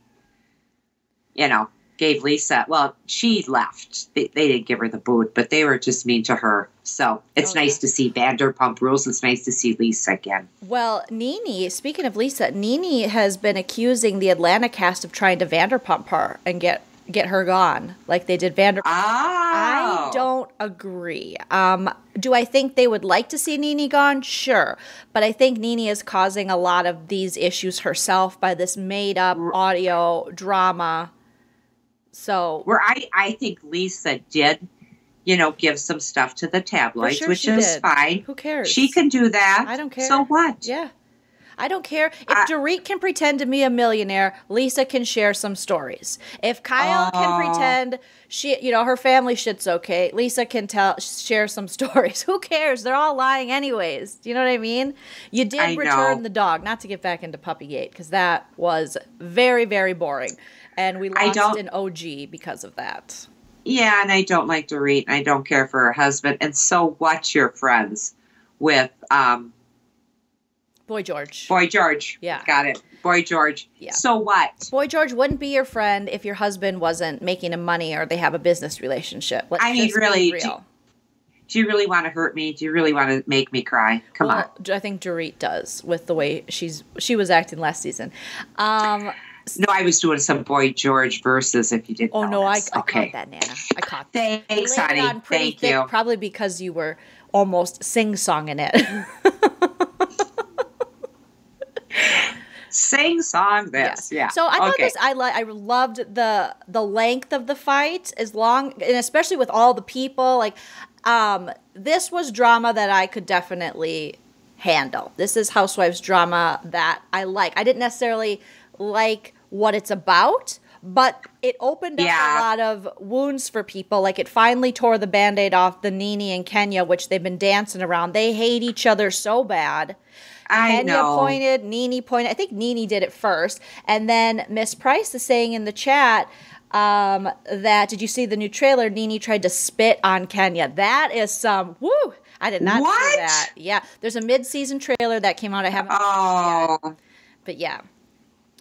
you know, gave Lisa. Well, she left. They, they didn't give her the boot, but they were just mean to her. So it's Oh, nice yeah. to see Vanderpump Rules. It's nice to see Lisa again. Well, Nene, speaking of Lisa, Nene has been accusing the Atlanta cast of trying to Vanderpump her and get get her gone, like they did Vanderpump. Oh, I don't agree. Um, do I think they would like to see Nene gone? Sure. But I think Nene is causing a lot of these issues herself by this made up audio drama. So, Where I, I think Lisa did, you know, give some stuff to the tabloids, sure which is did. fine. who cares? She can do that. I don't care. So what? Yeah. I don't care. If I- Dorit can pretend to be a millionaire, Lisa can share some stories. If Kyle can Oh. pretend she, you know, her family shit's okay, Lisa can tell share some [LAUGHS] stories. Who cares? They're all lying anyways. Do you know what I mean? You did I return know. the dog, not to get back into Puppygate because that was very very boring, and we I lost don't- an OG because of that. Yeah, and I don't like Dorit, and I don't care for her husband. And so what? You're friends with um, Boy George. Boy George. Yeah. got it. Boy George. Yeah. So what? Boy George wouldn't be your friend if your husband wasn't making him money or they have a business relationship. Let's I mean, be really, do- real. Do you really want to hurt me? Do you really want to make me cry? Come on. I think Dorit does with the way she's she was acting last season. Um, No, I was doing some Boy George verses. If you didn't. oh no, I. I okay. caught that, Nana. I caught that. Thanks, honey. Thank thick, you. Probably because you were almost sing songing it. [LAUGHS] Sing song this. Yeah. So I thought okay. this. I li- I loved the the length of the fight, as long and especially with all the people. Like, um, this was drama that I could definitely handle. This is housewives drama that I like. I didn't necessarily like what it's about, but it opened up Yeah. a lot of wounds for people. Like it finally tore the band-aid off the Nene and Kenya, which they've been dancing around. They hate each other so bad. I Kenya know. pointed, Nene pointed. I think Nene did it first, and then Miss Price is saying in the chat um, that did you see the new trailer? Nene tried to spit on Kenya. That is some woo. I did not see that. Yeah, there's a mid-season trailer that came out. I haven't Oh, but yeah.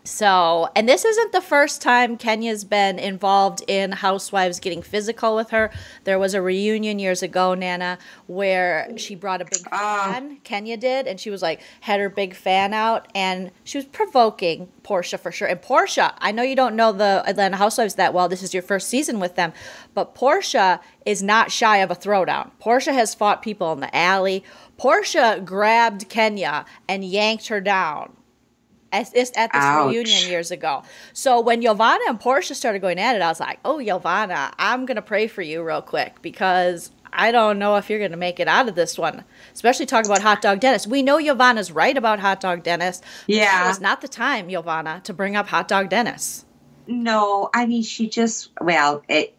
So, and this isn't the first time Kenya's been involved in housewives getting physical with her. There was a reunion years ago, Nana, where she brought a big Ah. fan, Kenya did, and she was like, had her big fan out, and she was provoking Porsha for sure. And Porsha, I know you don't know the Atlanta Housewives that well. This is your first season with them, but Porsha is not shy of a throwdown. Porsha has fought people in the alley. Porsha grabbed Kenya and yanked her down at this, at this Ouch. reunion years ago. So when Yovanna and Porsha started going at it, I was like, "Oh, Yovanna, I'm gonna pray for you real quick because I don't know if you're gonna make it out of this one." Especially talk about Hot Dog Dennis. We know Yovanna's right about Hot Dog Dennis. Yeah. Was not the time, Yovanna, to bring up Hot Dog Dennis. no. I mean, she just, well, it,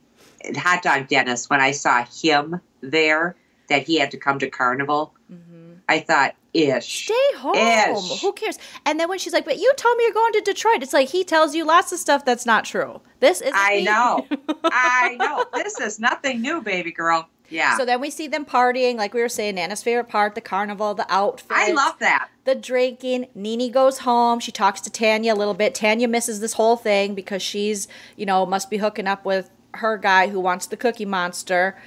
Hot Dog Dennis, when I saw him there, that he had to come to Carnival, mm-hmm. I thought, ish. Stay home. Ish. Who cares? And then when she's like, "But you told me you're going to Detroit," it's like he tells you lots of stuff that's not true. This is I know. [LAUGHS] I know. This is nothing new, baby girl. Yeah. So then we see them partying, like we were saying, Nana's favorite part, the carnival, the outfits. I love that. the drinking. Nene goes home. She talks to Tanya a little bit. Tanya misses this whole thing because she's, you know, must be hooking up with her guy who wants the Cookie Monster,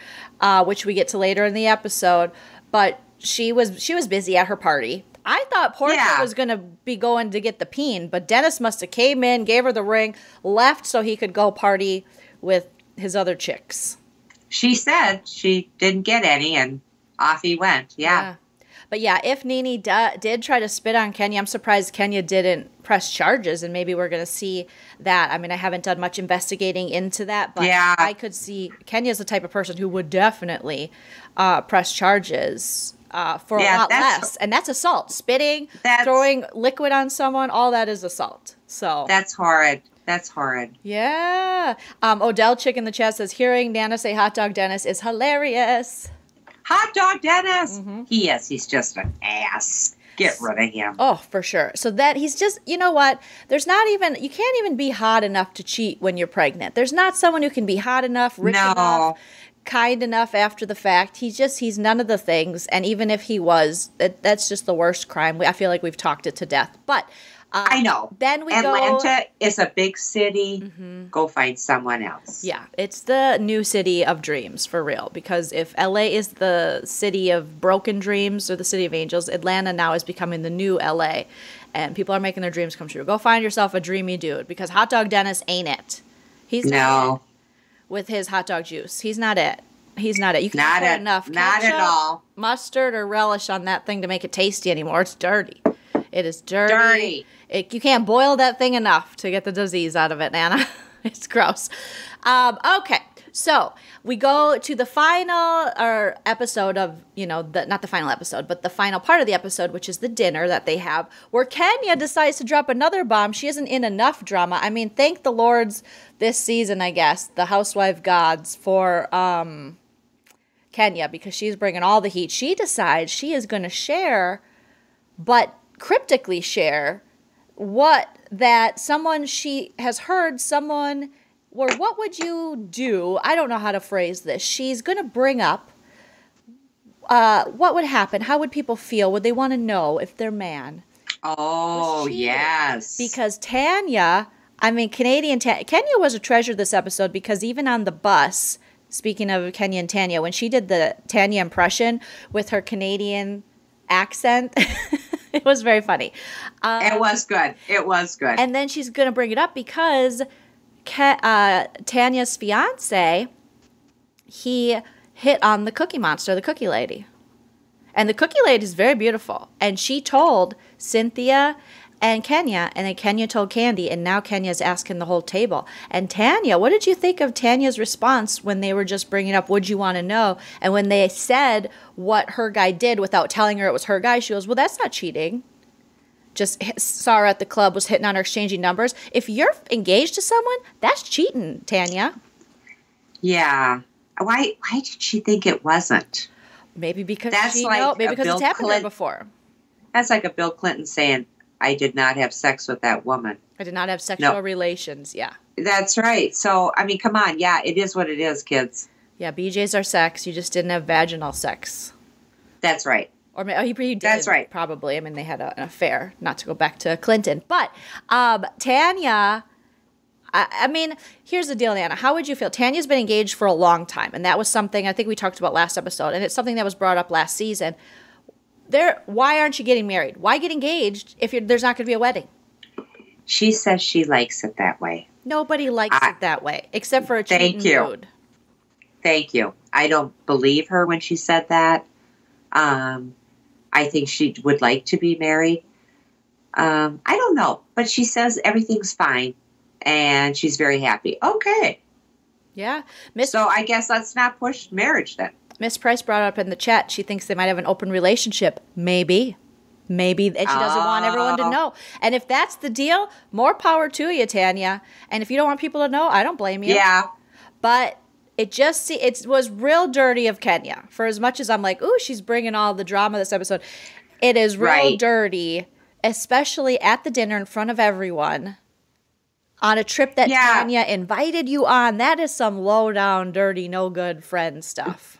uh, which we get to later in the episode. But she was she was busy at her party. I thought Porsha Yeah. was gonna be going to get the peen, but Dennis must have came in, gave her the ring, left so he could go party with his other chicks. She said she didn't get any, and off he went. Yeah. But yeah, if Nene da- did try to spit on Kenya, I'm surprised Kenya didn't press charges, and maybe we're going to see that. I mean, I haven't done much investigating into that, but Yeah. I could see Kenya's the type of person who would definitely uh, press charges. Uh, for Yeah, a lot less, and that's assault. Spitting, That's- throwing liquid on someone, all that is assault. So That's horrid. That's horrid. yeah. Um, Odell Chick in the chat says, "Hearing Nana say hot dog Dennis is hilarious." Hot dog Dennis. Mm-hmm. He is. He's just an ass. Get rid of him. Oh, for sure. So that he's just, you know what? There's not even, you can't even be hot enough to cheat when you're pregnant. There's not someone who can be hot enough, rich No. enough, kind enough after the fact. He's just, he's none of the things. And even if he was, that, that's just the worst crime. I feel like we've talked it to death. But uh, I know. Then we go. Mm-hmm. Atlanta is a big city. Go find someone else. Yeah, it's the new city of dreams for real. Because if LA is the city of broken dreams or the city of angels, Atlanta now is becoming the new LA. And people are making their dreams come true. Go find yourself a dreamy dude because Hot Dog Dennis ain't it. He's No, with his hot dog juice. He's not it. He's not it. You can't put enough not at ketchup, all. mustard or relish on that thing to make it tasty anymore. It's dirty. It is dirty. Dirty. It, you can't boil that thing enough to get the disease out of it, Nana. [LAUGHS] it's gross. Um, okay, so we go to the final or episode of you know the not the final episode, but the final part of the episode, which is the dinner that they have, where Kenya decides to drop another bomb. She isn't in enough drama. I mean, thank the lords this season, I guess, the housewife gods for um, Kenya because she's bringing all the heat. She decides she is going to share, but cryptically share what that someone she has heard someone or what would you do i don't know how to phrase this she's going to bring up uh, what would happen how would people feel would they want to know if their man Oh yes. because tanya i mean canadian Ta- kenya was a treasure this episode because even on the bus speaking of kenya and tanya when she did the tanya impression with her canadian accent [LAUGHS] it was very funny um, it was good. It was good. and then she's going to bring it up because Ke- uh, Tanya's fiance, he hit on the Cookie Monster, the Cookie Lady. And the Cookie Lady is very beautiful. And she told Cynthia and Kenya, and then Kenya told Kandi, and now Kenya's asking the whole table. And Tanya, what did you think of Tanya's response when they were just bringing up, would you want to know? And when they said what her guy did without telling her it was her guy, she goes, well, that's not cheating just hit- saw her at the club, was hitting on her, exchanging numbers. If you're engaged to someone, that's cheating, Tanya. yeah. Why? Why did she think it wasn't? Maybe because That's she like know, maybe a because Bill it's happened Clinton- before. That's like a Bill Clinton saying, "I did not have sex with that woman." I did not have sexual No. relations. Yeah. That's right. So I mean, come on. Yeah, it is what it is, kids. Yeah, BJ's are sex. You just didn't have vaginal sex. That's right. Or oh, he, he did. That's right. Probably. I mean, they had a, an affair. Not to go back to Clinton, but um, Tanya. I, I mean, here's the deal, Nana. How would you feel? Tanya's been engaged for a long time, and that was something I think we talked about last episode, and it's something that was brought up last season. There, why aren't you getting married? Why get engaged if you're, there's not going to be a wedding? She says she likes it that way. Nobody likes I- it that way, except for a Thank you. Thank you. I don't believe her when she said that. Um, I think she would like to be married. Um, I don't know, but she says everything's fine, and she's very happy. Okay, Yeah, Miss so I guess let's not push marriage then. Miss Price brought up in the chat. She thinks they might have an open relationship. Maybe. Maybe. And she doesn't want everyone to Oh. know. And if that's the deal, more power to you, Tanya. And if you don't want people to know, I don't blame you. Yeah, But it just see it was real dirty of Kenya. For as much as I'm like, ooh, she's bringing all the drama this episode. It is real Right. dirty, especially at the dinner in front of everyone. On a trip that Yeah. Tanya invited you on. That is some low down, dirty, no good friend stuff.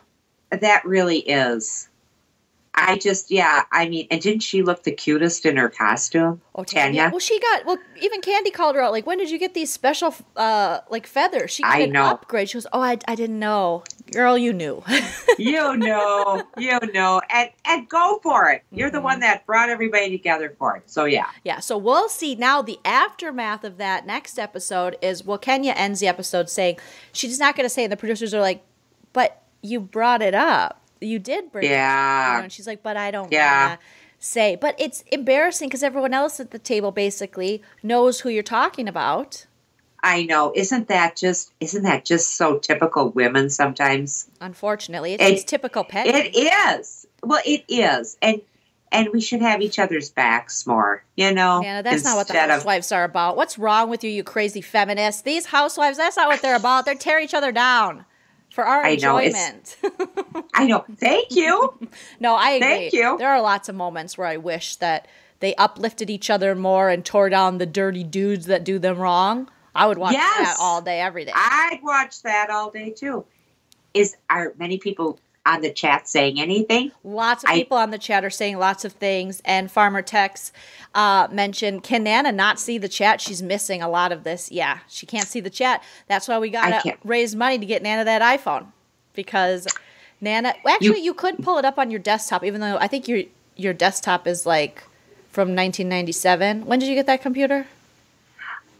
that really is. I just, yeah, I mean, and didn't she look the cutest in her costume? Oh, Tanya. Well, she got well. Even Kandi called her out. Like, when did you get these special, uh, like feathers? She got I an know. upgrade. She goes, "Oh, I, I didn't know, girl. You knew." [LAUGHS] you know, you know, and and go for it. You're the Mhm. one that brought everybody together for it. So yeah, yeah. So we'll see now. The aftermath of that next episode is well, Kenya ends the episode saying she's not going to say. And the producers are like, "But you brought it up. You did bring it up." You know, yeah, and she's like, "But I don't Yeah. wanna say." But it's embarrassing because everyone else at the table basically knows who you're talking about. I know. Isn't that just isn't that just so typical women sometimes? Unfortunately, it's, It- it's typical petty. It is. Well, it is, and and we should have each other's backs more. You know, Nana, that's not what the instead of- housewives are about. What's wrong with you, you crazy feminists? These housewives, that's not what they're about. They tear each other down. For our I know, enjoyment. I know. [LAUGHS] Thank you. no, I agree. Thank you. There are lots of moments where I wish that they uplifted each other more and tore down the dirty dudes that do them wrong. I would watch Yes. that all day, every day. I'd watch that all day too. Is are many people on the chat saying anything? Lots of I- people on the chat are saying lots of things. And Farmer Tex uh, mentioned, can Nana not see the chat? She's missing a lot of this. Yeah, she can't see the chat. That's why we got to raise money to get Nana that iPhone. Because Nana, actually, you, could pull it up on your desktop, even though I think your your desktop is like from 1997. When did you get that computer?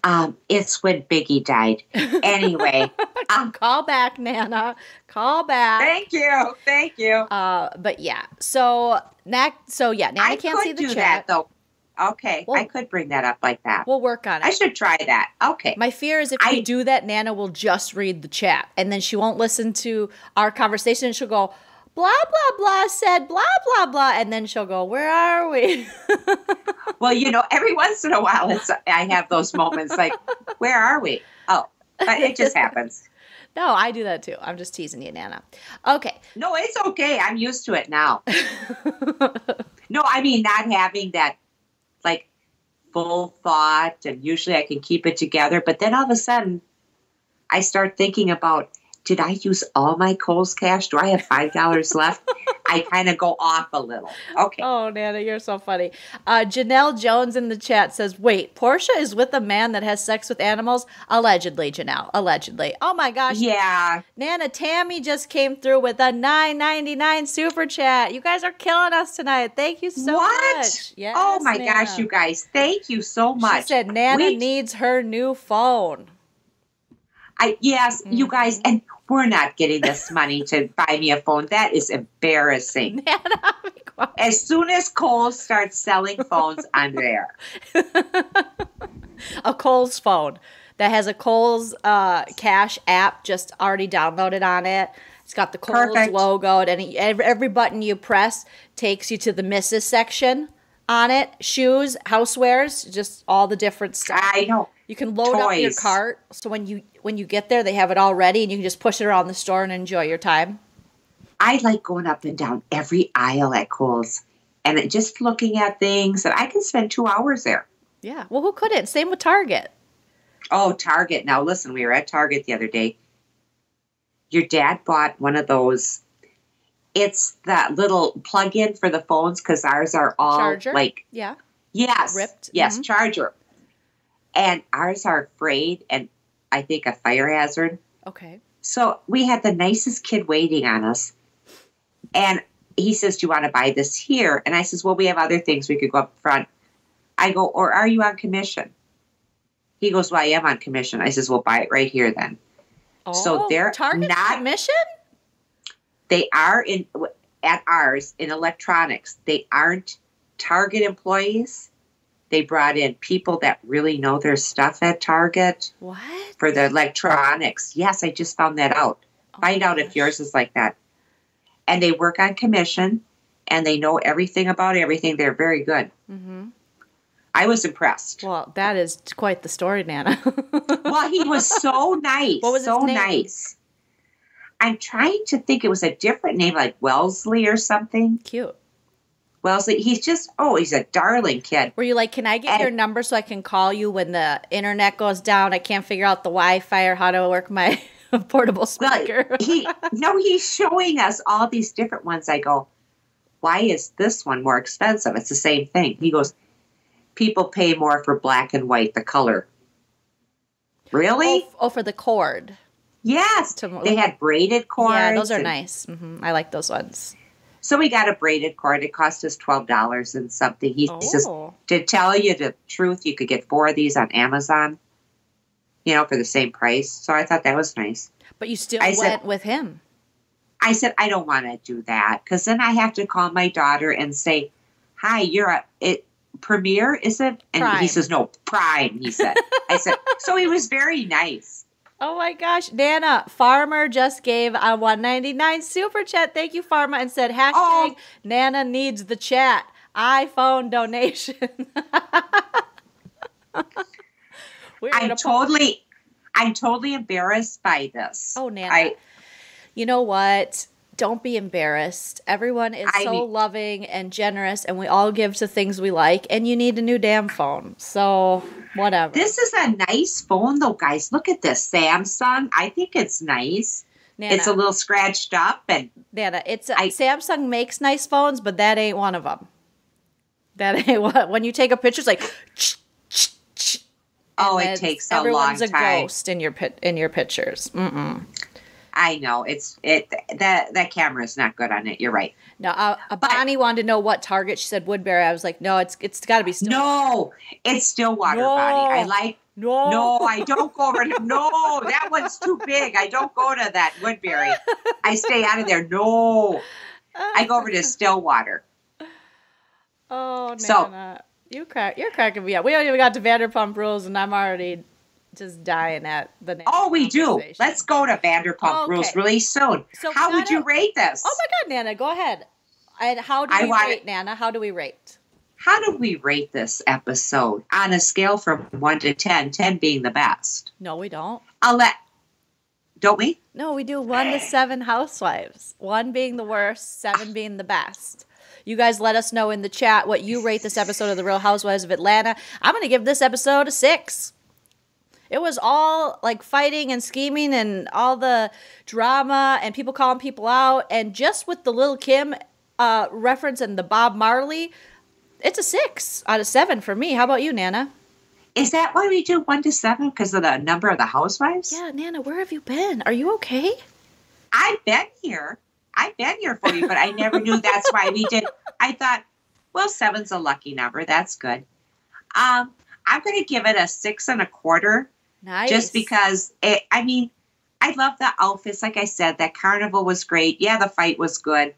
Um, it's when Biggie died. Anyway, [LAUGHS] um, Call back, Nana. Call back. thank you, thank you. Uh, but yeah, so Nac- so yeah, Nana I can't see the do chat. that though. Okay, Well- I could bring that up like that. We'll work on it. I should try that. Okay. My fear is if I- we do that, Nana will just read the chat and then she won't listen to our conversation. and She'll go, blah, blah, blah, said blah, blah, blah. And then she'll go, where are we? [LAUGHS] Well, you know, every once in a while, it's I have those moments like, where are we? Oh, but it just happens. no, I do that too. I'm just teasing you, Nana. Okay. No, it's okay. I'm used to it now. [LAUGHS] no, I mean not having that like full thought, and usually I can keep it together. But then all of a sudden, I start thinking about. Did I use all my Kohl's cash? Do I have five dollars left? I kind of go off a little. Okay. Oh, Nana, you're so funny. Uh, Janelle Jones in the chat says, wait, Porsha is with a man that has sex with animals? Allegedly, Janelle. Allegedly. Oh my gosh. Yeah. Nana Tammy just came through with a 9.99 super chat. You guys are killing us tonight. Thank you so what? much. Yes, oh my Nana. gosh, you guys! Thank you so much. She said Nana We- needs her new phone. I yes, you Mm-hmm. guys, and we're not getting this money to buy me a phone. That is embarrassing. [LAUGHS] As soon as Kohl's starts selling phones, I'm there. [LAUGHS] a Kohl's phone that has a Kohl's uh, Cash app just already downloaded on it. It's got the Kohl's Perfect. logo, and every, every button you press takes you to the Mrs. section on it. Shoes, housewares, just all the different stuff. I know. You can load up your cart, so when you when you get there, they have it all ready, and you can just push it around the store and enjoy your time. I like going up and down every aisle at Kohl's and just looking at things, and I can spend two hours there. Yeah. Well, who couldn't? Same with Target. Oh, Target. Now, listen, we were at Target the other day. Your dad bought one of those. It's that little plug in for the phones because ours are all Charger? like Yeah. Yes. Ripped? Yes, Mhm. charger. And ours are afraid and I think a fire hazard. Okay. So we had the nicest kid waiting on us. And he says, Do you want to buy this here? And I says, Well, we have other things we could go up front. I go, Or are you on commission? He goes, Well, I am on commission. I says, Well, buy it right here then. So Oh, they're Target's not- commission. They are in at ours in electronics. They aren't Target employees. They brought in people that really know their stuff at Target. What? for the electronics. Yes, I just found that out. Oh Find out if yours is like that. And they work on commission and they know everything about everything. They're very good. Mm-hmm. I was impressed. Well, that is quite the story, Nana. [LAUGHS] Well, he was so nice. What was his so name? nice. I'm trying to think it was a different name like Wellesley or something. Cute. Wellesley, he's just oh, he's a darling kid. Were you like, can I get And- your number so I can call you when the internet goes down? I can't figure out the Wi-Fi or how to work my [LAUGHS] portable Well, speaker. [LAUGHS] he no, he's showing us all these different ones. I go, why is this one more expensive? It's the same thing. He goes, people pay more for black and white, the color. Really? oh, oh, for the cord. yes. to- They had braided cords. yeah, those are and- nice. hmm I like those ones. So we got a braided cord. It cost us twelve dollars and something. He oh. says, Oh, to tell you the truth, you could get four of these on Amazon. You know, for the same price. So I thought that was nice. but you still I went said- with him. I said, I don't want to do that because then I have to call my daughter and say, Hi, you're a it premiere, is it? And Prime. he says, No, prime, he said. I said, [LAUGHS] So he was very nice. Oh my gosh, Nana, Farmer just gave a 199 super chat. Thank you, Farmer, and said hashtag Oh. Nana needs the chat. iPhone donation. [LAUGHS] I'm totally I'm totally embarrassed by this. Oh, Nana. I you know what? Don't be embarrassed. Everyone is I so loving and generous, and we all give to things we like. And you need a new damn phone. So, whatever. This is a nice phone, though, guys. Look at this Samsung. I think it's nice. Nana, It's a little scratched up, and Nana, it's a, I- Samsung makes nice phones, but that ain't one of them. That [LAUGHS] ain't what. When you take a picture, it's like. oh, it takes a long everyone's a ghost in your pit in your pictures. Mm-mm. I know it's it that that camera is not good on it. You're right. No, uh, uh, Bonnie wanted to know what Target. She said Woodbury. I was like, no, it's it's got to be still. No, it's still water No. body. I like. no, No, I don't go over. To, no, that one's too big. I don't go to that Woodbury. I stay out of there. No, I go over to Stillwater. Oh, So- Nana, you crack, you're cracking me up. We even got to Vanderpump Rules, and I'm already just dying at the. next Oh, we do. Let's go to Vanderpump oh, Okay. Rules really soon. So How would you rate this? Oh my God, Nana, go ahead. And how do we want- rate, Nana? How do we rate? How do we rate this episode on a scale from one to 10, 10 being the best? No, we don't. I'll let. Don't we? No, we do one to seven housewives. One being the worst, seven being the best. You guys let us know in the chat what you rate this episode of The Real Housewives of Atlanta. I'm going to give this episode a six. It was all like fighting and scheming and all the drama and people calling people out. And just with the Little Kim uh, reference and the Bob Marley, it's a six out of seven for me. How about you, Nana? Is that why we do one to seven? Because of the number of the housewives? Yeah, Nana, where have you been? Are you okay? I've been here. I've been here for you, but I never knew that's why we did. [LAUGHS] I thought, well, seven's a lucky number. That's good. Um, I'm going to give it a six and a quarter Nice. just because it, I mean, I love the outfits. Like I said, that carnival was great. Yeah, the fight was good.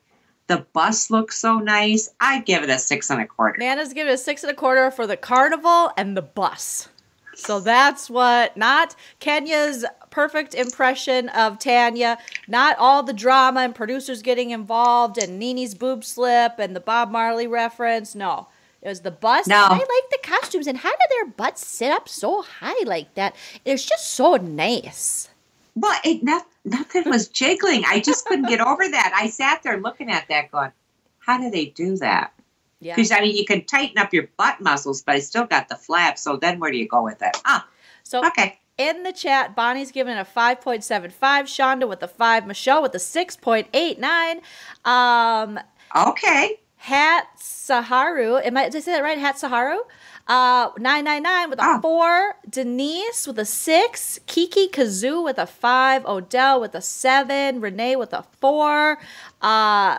The bus looks so nice. I'd give it a six and a quarter. Nana's giving a six and a quarter for the carnival and the bus. So that's what, not Kenya's perfect impression of Tanya, not all the drama and producers getting involved and Nene's boob slip and the Bob Marley reference. No, it was the bus. No. I like the costumes. And how did their butts sit up so high like that? It's just so nice. Well, it not, nothing was jiggling. I just couldn't get over that. I sat there looking at that, going, "How do they do that?" Yeah. Because I mean, you can tighten up your butt muscles, but I still got the flap. So then, where do you go with it? Ah, So okay. in the chat, Bonnie's giving it a 5.75, Shonda with a 5, Michelle with a 6.89. Um, Okay. Hat Saharu, am I, did I say that right? Hat Saharu? Uh, 999 with a Oh. 4, Denise with a 6, Kiki Kazoo with a 5, Odell with a 7, Renee with a 4. Uh,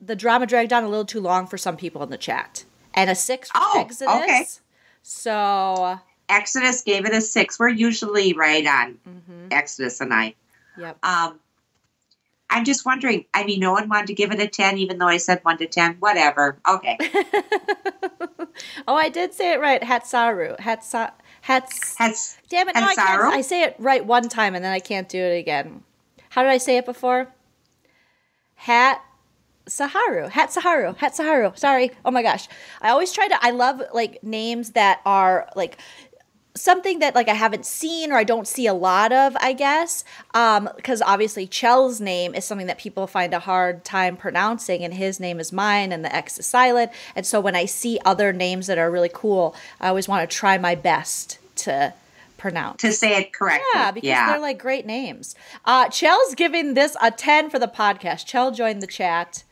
the drama dragged on a little too long for some people in the chat. And a 6 for Oh, Exodus. okay. So, Exodus gave it a six. We're usually right on mhm, Exodus and I. yep. Um, I'm just wondering. I mean, no one wanted to give it a ten, even though I said one to ten. Whatever. Okay. [LAUGHS] oh, I did say it right. Hatsaru. Hatsa. Hats. Has Damn it! No, I, can't, I say it right one time and then I can't do it again. How did I say it before? Hat. Saharu, Hat Saharu, Hat Saharu. Sorry. Oh my gosh. I always try to I love like names that are like something that like I haven't seen or I don't see a lot of, I guess. Um because obviously Chell's name is something that people find a hard time pronouncing and his name is mine and the X is silent. And so when I see other names that are really cool, I always want to try my best to pronounce. to say it correctly. Yeah, because yeah. they're like great names. Uh Chell's giving this a 10 for the podcast. Chell joined the chat.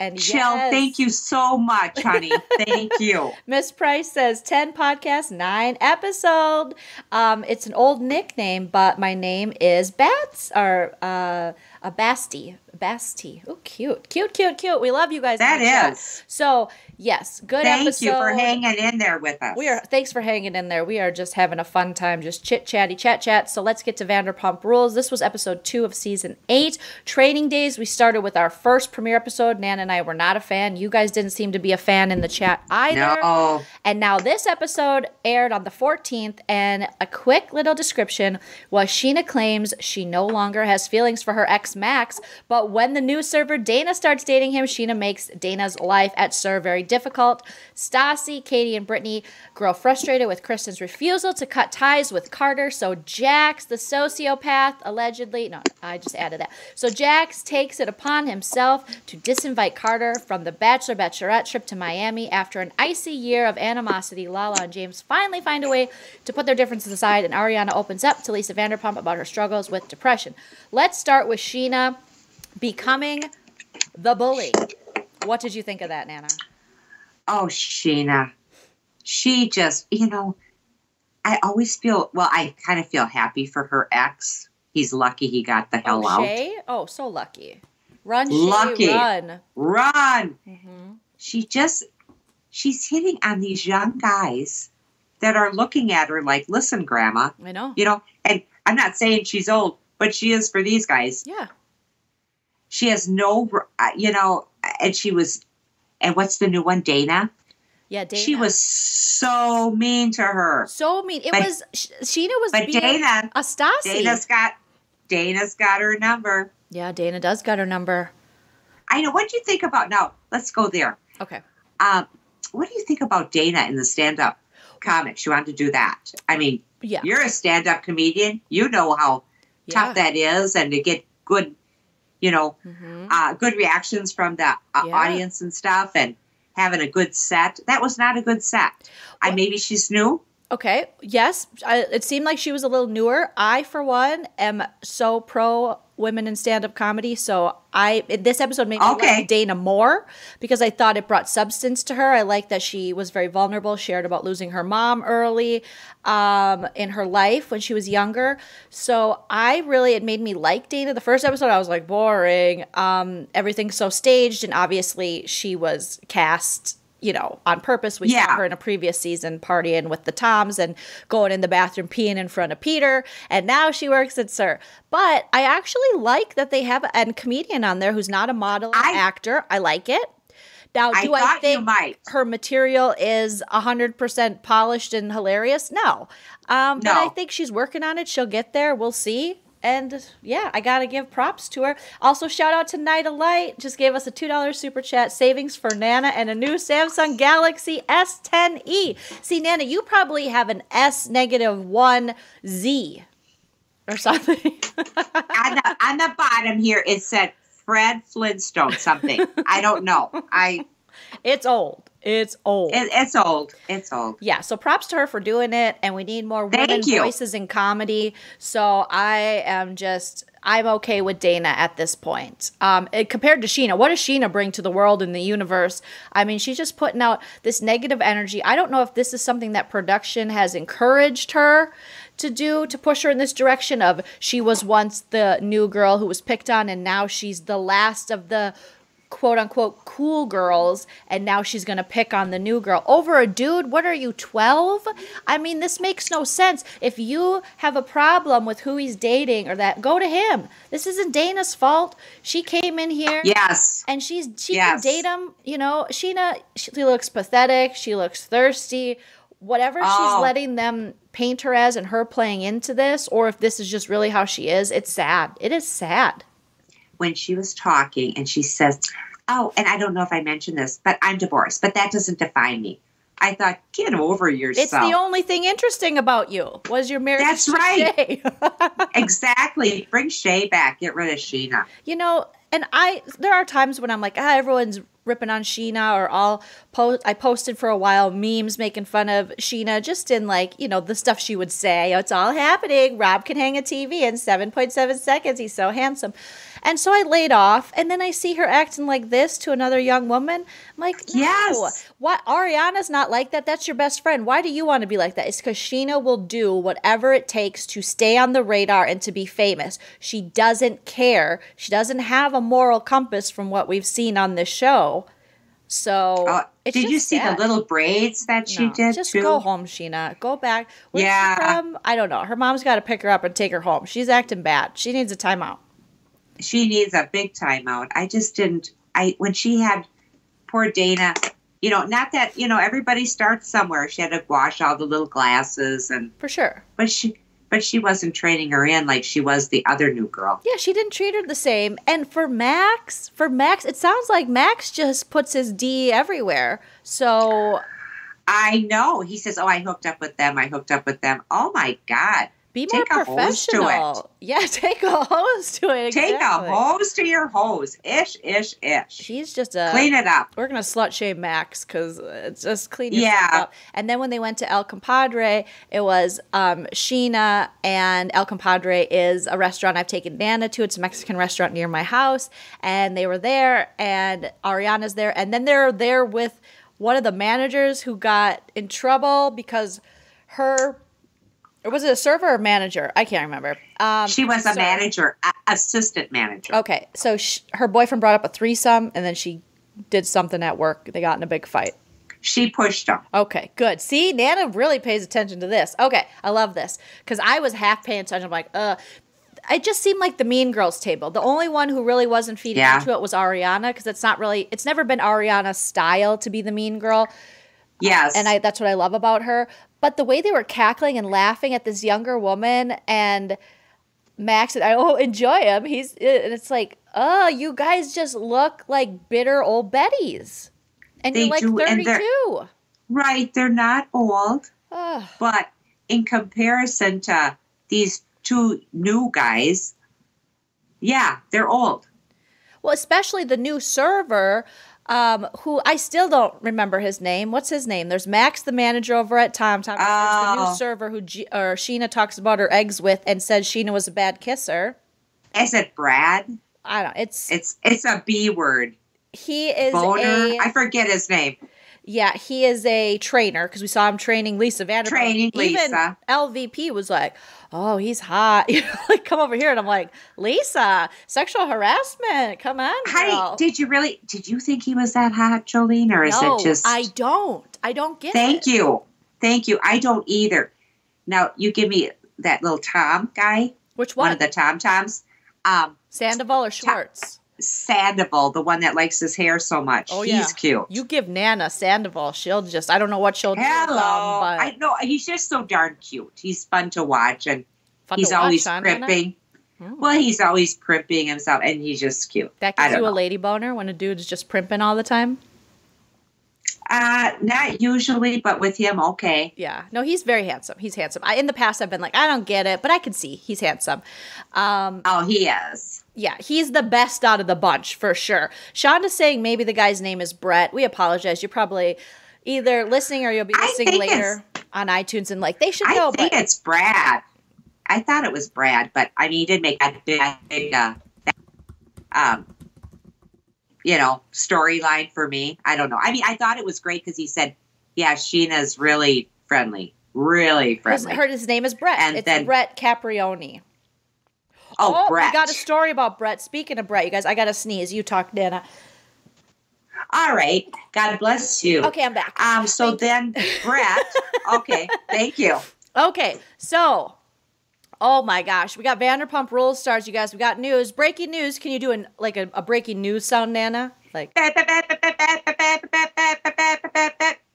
And Chell, yes, thank you so much, honey. thank [LAUGHS] you. Miss Price says 10 podcasts, 9 episode. Um, it's an old nickname, but my name is Bats or uh, a Basti. Basti. Oh, cute. Cute, cute, cute. We love you guys. That chat. So, yes, good Thank episode. you for hanging in there with us. We are thanks for hanging in there. We are just having a fun time, just chit chatty, chat chat. So let's get to Vanderpump Rules. This was episode two of season eight. Training days. We started with our first premiere episode. Nan and I were not a fan. You guys didn't seem to be a fan in the chat either. No. And now this episode aired on the 14th, and a quick little description was Scheana claims she no longer has feelings for her ex Max, but But when the new server Dana starts dating him, Scheana makes Dana's life at SUR very difficult. Stassi, Katie, and Brittany grow frustrated with Kristen's refusal to cut ties with Carter. So Jax, the sociopath, allegedly, no, I just added that. So Jax takes it upon himself to disinvite Carter from the Bachelor Bachelorette trip to Miami after an icy year of animosity. Lala and James finally find a way to put their differences aside, and Ariana opens up to Lisa Vanderpump about her struggles with depression. Let's start with Scheana becoming the bully. What did you think of that, Nana? Oh, Scheana. She just, you know, I always feel, well, I kind of feel happy for her ex. He's lucky he got the hell oh, out. Shay? Oh, so lucky. Run, Shay, Lucky. run. Run. hmm She just, she's hitting on these young guys that are looking at her like, listen, grandma, I know. you know, and I'm not saying she's old, but she is for these guys. Yeah. She has no, you know, and she was, and what's the new one, Dana? Yeah, Dana. She was so mean to her. so mean. It But- was Sh- Scheana was But Dana, a Stassi. Dana's got, Dana's got her number. yeah, Dana does got her number. I know. What do you think about now? Let's go there. Okay. Um, what do you think about Dana in the stand-up comics? You want to do that? I mean, Yeah. you're a stand-up comedian. You know how yeah. tough that is, and to get good, you know, hmm uh, good reactions from the uh, Yeah. audience and stuff, and having a good set. That was not a good set. I maybe she's new. Okay. Yes, I, it seemed like she was a little newer. I, for one, am so pro women in stand-up comedy. So I this episode made me Okay. like Dana more because I thought it brought substance to her. I like that she was very vulnerable. Shared about losing her mom early um, in her life when she was younger. So I really it made me like Dana. The first episode I was like boring. Um, everything's so staged, and obviously she was cast you know, on purpose. We saw her in a previous season partying with the Toms and going in the bathroom peeing in front of Peter. And now she works at SUR. But I actually like that they have a comedian on there who's not a model I- actor. I like it. Now, do I, you think her material is 100% polished and hilarious? No. Um, But I think she's working on it. She'll get there. We'll see. And yeah, I got to give props to her. Also, shout out to Night of Light. Just gave us a $2 super chat savings for Nana and a new Samsung Galaxy S10e. See, Nana, you probably have an S negative 1Z or something. [LAUGHS] on, the, on the bottom here, it said Fred Flintstone something. I don't know. I [LAUGHS] it's old. It's old. it, it's old. It's old. yeah, so props to her for doing it, and we need more women you. voices in comedy. So I am just, I'm okay with Dana at this point. Um, it- compared to Scheana, what does Scheana bring to the world and the universe? I mean, she's just putting out this negative energy. I don't know if this is something that production has encouraged her to do to push her in this direction of she was once the new girl who was picked on, and now she's the last of the quote unquote cool girls and now she's going to pick on the new girl. Over a dude? What are you 12 i mean this makes no sense. If you have a problem with who he's dating or that go to him. This isn't dana's fault. She came in here Yes. and she's she Yes. can date him you know? Scheana she looks pathetic. She looks thirsty. Whatever Oh. she's letting them paint her as and her playing into this or if this is just really how she is it's sad. It is sad When she was talking and she says, Oh, and I don't know if I mentioned this, but I'm divorced, but that doesn't define me. I thought, get over yourself. It's the only thing interesting about you was your marriage. That's right. [LAUGHS] Exactly. Bring Shay back. Get rid of Scheana. you know, and I there are times when I'm like, ah, everyone's ripping on Scheana, or I'll post. I posted for a while memes making fun of Scheana, just in like you know the stuff she would say. It's all happening. Rob can hang a TV in 7.7 seconds. He's so handsome. And so I laid off, and then I see her acting like this to another young woman. I'm like, no. Yes. What Ariana's not like that. That's your best friend. Why do you want to be like that? It's because Scheana will do whatever it takes to stay on the radar and to be famous. She doesn't care. She doesn't have a moral compass from what we've seen on this show. So Uh, did you see sad. the little braids that she No, did Just too? go home, Scheana. Go back. Where's Yeah. she from? I don't know. Her mom's got to pick her up and take her home. She's acting bad. She needs a timeout. She needs a big timeout. I just didn't. I when she had poor Dana. You know, not that you know everybody starts somewhere. She had to wash all the little glasses and For sure. but she but she wasn't training her in like she was the other new girl. Yeah, she didn't treat her the same. And for Max, for Max, it sounds like Max just puts his D everywhere. So I know. He says, "Oh, I hooked up with them. I hooked up with them." Oh my god. Be more take professional. Yeah, take a hose to it. Exactly. [LAUGHS] Take a hose to your hose. Ish, ish, ish. She's just a clean it up. We're gonna slut shame Max because it's just clean yeah. up. And then when they went to El Compadre, it was um, Scheana and El Compadre is a restaurant I've taken Nana to. It's a Mexican restaurant near my house, and they were there, and Ariana's there, and then they're there with one of the managers who got in trouble because her or was it a server or manager? I can't remember. Um, she was a manager, a- assistant manager. Okay, so sh- her boyfriend brought up a threesome, and then she did something at work. They got in a big fight. She pushed him. Okay, good. See, Nana really pays attention to this. Okay, I love this because I was half paying attention. I'm like, uh, it just seemed like the Mean Girls table. The only one who really wasn't feeding yeah. into it was Ariana because it's not really, it's never been Ariana's style to be the mean girl. Yes. And I that's what I love about her. But the way they were cackling and laughing at this younger woman and Max and I oh [LAUGHS] enjoy him. He's uh, and it's like, oh, you guys just look like bitter old Bettys. And they you're like do, 32. They're, right, they're not old. but in comparison to these two new guys, yeah, they're old. Well, especially the new server um, who I still don't remember his name. What's his name? There's Max, the manager over at Tom Tom. Oh. There's the new oh. server who G- or Scheana talks about her eggs with and says Scheana was a bad kisser. Is it Brad? I don't. It's it's it's a B word. He is Boner. A, I forget his name. Yeah, he is a trainer because we saw him training Lisa Vanderpump. Training Lisa. Even LVP was like, "Oh, he's hot." [LAUGHS] You know, like come over here, and I'm like, "Lisa, sexual harassment. Come on, girl. did you really? Did you think he was that hot, Jolene, or is no, it just? I don't. I don't get. Thank it. you, thank you. I don't either. Now you give me that little Tom guy. Which one? One of the Tom Toms. Um, Sandoval or Schwartz? Sandoval, the one that likes his hair so much. Oh, he's yeah. cute. You give Nana Sandoval, she'll just I don't know what she'll Hello. do. Hello. I know he's just so darn cute. He's fun to watch and fun he's always watch, primping. Huh, well, he's always primping himself and he's just cute. That gives you know. a lady boner when a dude is just primping all the time? Uh, not usually, but with him, okay. Yeah, no, he's very handsome. He's handsome. I, in the past, I've been like, I don't get it, but I can see he's handsome. Um, oh, he is. Yeah, he's the best out of the bunch for sure. Shonda's saying maybe the guy's name is Brett. We apologize. You're probably either listening or you'll be listening later on iTunes and like they should know. I think but- it's Brad. I thought it was Brad, but I mean, he did make that big, uh, um, you know, storyline for me. I don't know. I mean, I thought it was great because he said, "Yeah, Scheana's really friendly, really friendly." Heard his name is Brett. And it's then, Brett Caprioni. Oh, oh Brett. I got a story about Brett. Speaking of Brett, you guys, I got to sneeze. You talk, Dana. All right. God bless you. Okay, I'm back. Um. So thank then, Brett. Okay. Thank you. [LAUGHS] Okay. So, oh my gosh, we got Vanderpump Rules stars, you guys. We got news. Breaking news. Can you do an like a, a breaking news sound, Nana? Like.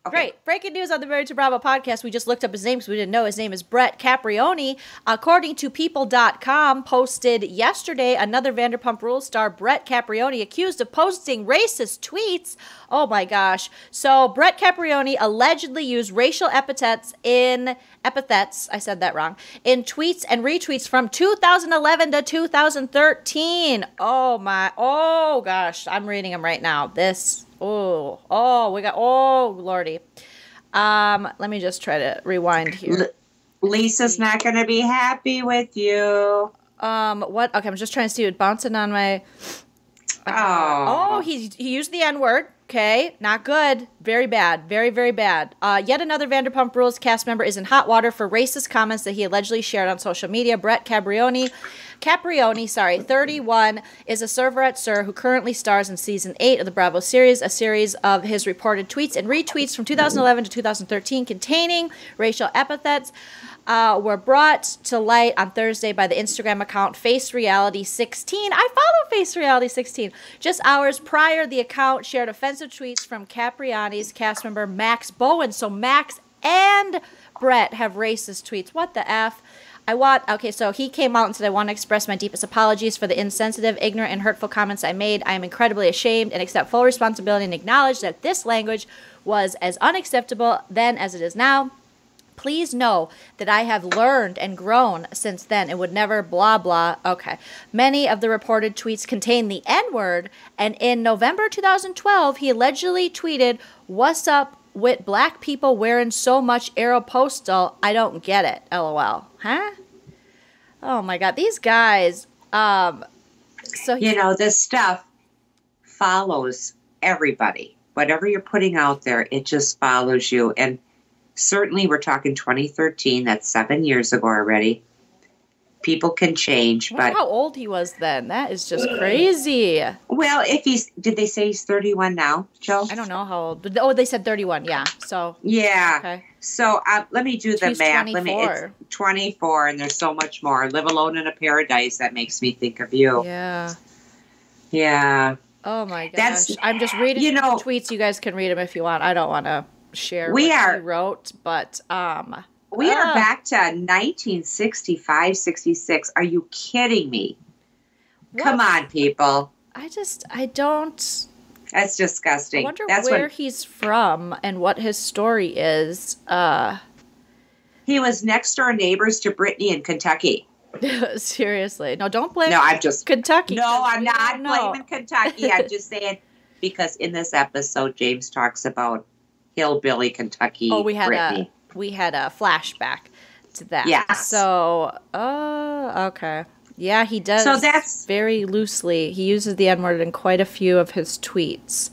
Okay. Great. Breaking news on the Married to Bravo podcast. We just looked up his name because we didn't know. His name is Brett Caprioni. According to People.com, posted yesterday, another Vanderpump Rules star, Brett Caprioni, accused of posting racist tweets. Oh my gosh. So, Brett Caprioni allegedly used racial epithets in epithets, I said that wrong, in tweets and retweets from 2011 to 2013. Oh my, oh gosh, I'm reading them right now. This Oh, oh, we got, oh, Lordy. Um, let me just try to rewind here. Lisa's not going to be happy with you. Um, what? Okay, I'm just trying to see it bouncing on my. Uh, oh. Oh, he, he used the N word. Okay, not good. Very bad. Very, very bad. Uh, yet another Vanderpump Rules cast member is in hot water for racist comments that he allegedly shared on social media. Brett Cabrioni Caprioni, sorry, 31, is a server at SUR who currently stars in season 8 of the Bravo series, a series of his reported tweets and retweets from 2011 to 2013 containing racial epithets. Uh, were brought to light on Thursday by the Instagram account Face Reality 16. I follow Face Reality 16. Just hours prior, the account shared offensive tweets from Caprioni's cast member Max Boyens. So Max and Brett have racist tweets. What the F? I want, okay, so he came out and said, I want to express my deepest apologies for the insensitive, ignorant, and hurtful comments I made. I am incredibly ashamed and accept full responsibility and acknowledge that this language was as unacceptable then as it is now. Please know that I have learned and grown since then and would never blah blah. Okay. Many of the reported tweets contain the N word, and in November 2012, he allegedly tweeted, What's up with black people wearing so much Aeropostale? I don't get it. LOL. Huh? Oh my God. These guys. Um, so you know, this stuff follows everybody. Whatever you're putting out there, it just follows you. And certainly we're talking 2013 that's seven years ago already. People can change but how old he was then? That is just crazy. Well if he's did they say he's 31 now joe? I don't know how old but oh they said 31 yeah so. Yeah. Okay. So uh, let me do the math 24. let me it's 24 and there's so much more. Live alone in a paradise that makes me think of you. Yeah. Yeah. Oh my gosh. That's i'm just reading you know tweets you guys can read them if you want i don't want to share we are wrote, but um, we uh, are back to 1965, 66. Are you kidding me? What? Come on, people. I just I don't. That's disgusting. I wonder That's where he's from and what his story is. Uh, he was next door neighbors to Brittany in Kentucky. [LAUGHS] Seriously, no, don't blame. No, I'm just Kentucky. No, I'm not blaming Kentucky. I'm [LAUGHS] just saying because in this episode, James talks about hillbilly Kentucky. Oh, we had Brittany. a we had a flashback to that. Yeah. So, oh, okay. Yeah, he does. So that's very loosely. He uses the N word in quite a few of his tweets,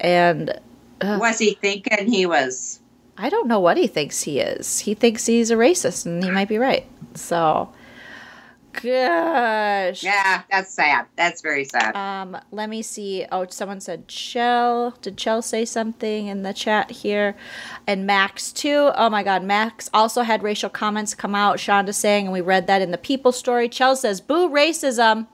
and uh, was he thinking he was? I don't know what he thinks he is. He thinks he's a racist, and he might be right. So, gosh. Yeah, that's sad. That's very sad. Um, let me see. Oh, someone said Chell. Did Chell say something in the chat here? And Max too. Oh my God, Max also had racial comments come out. Shonda saying, and we read that in the People story. Chell says, "Boo racism."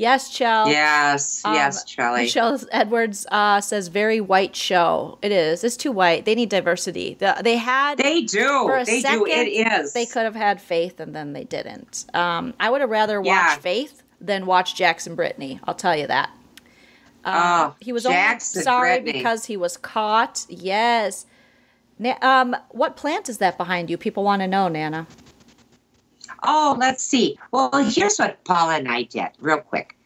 Yes, Chell. Yes, um, yes, Charlie. Michelle Edwards uh, says very white show. It is. It's too white. They need diversity. The, they had. They do. For a they second, do. It is. They could have had Faith, and then they didn't. Um, I would have rather yeah. watched Faith than watch Jackson Brittany. I'll tell you that. Um, oh, he was Jackson only sorry Brittany. because he was caught. Yes. Na- um, what plant is that behind you? People want to know, Nana. Oh, let's see. Well, here's what Paula and I did, real quick.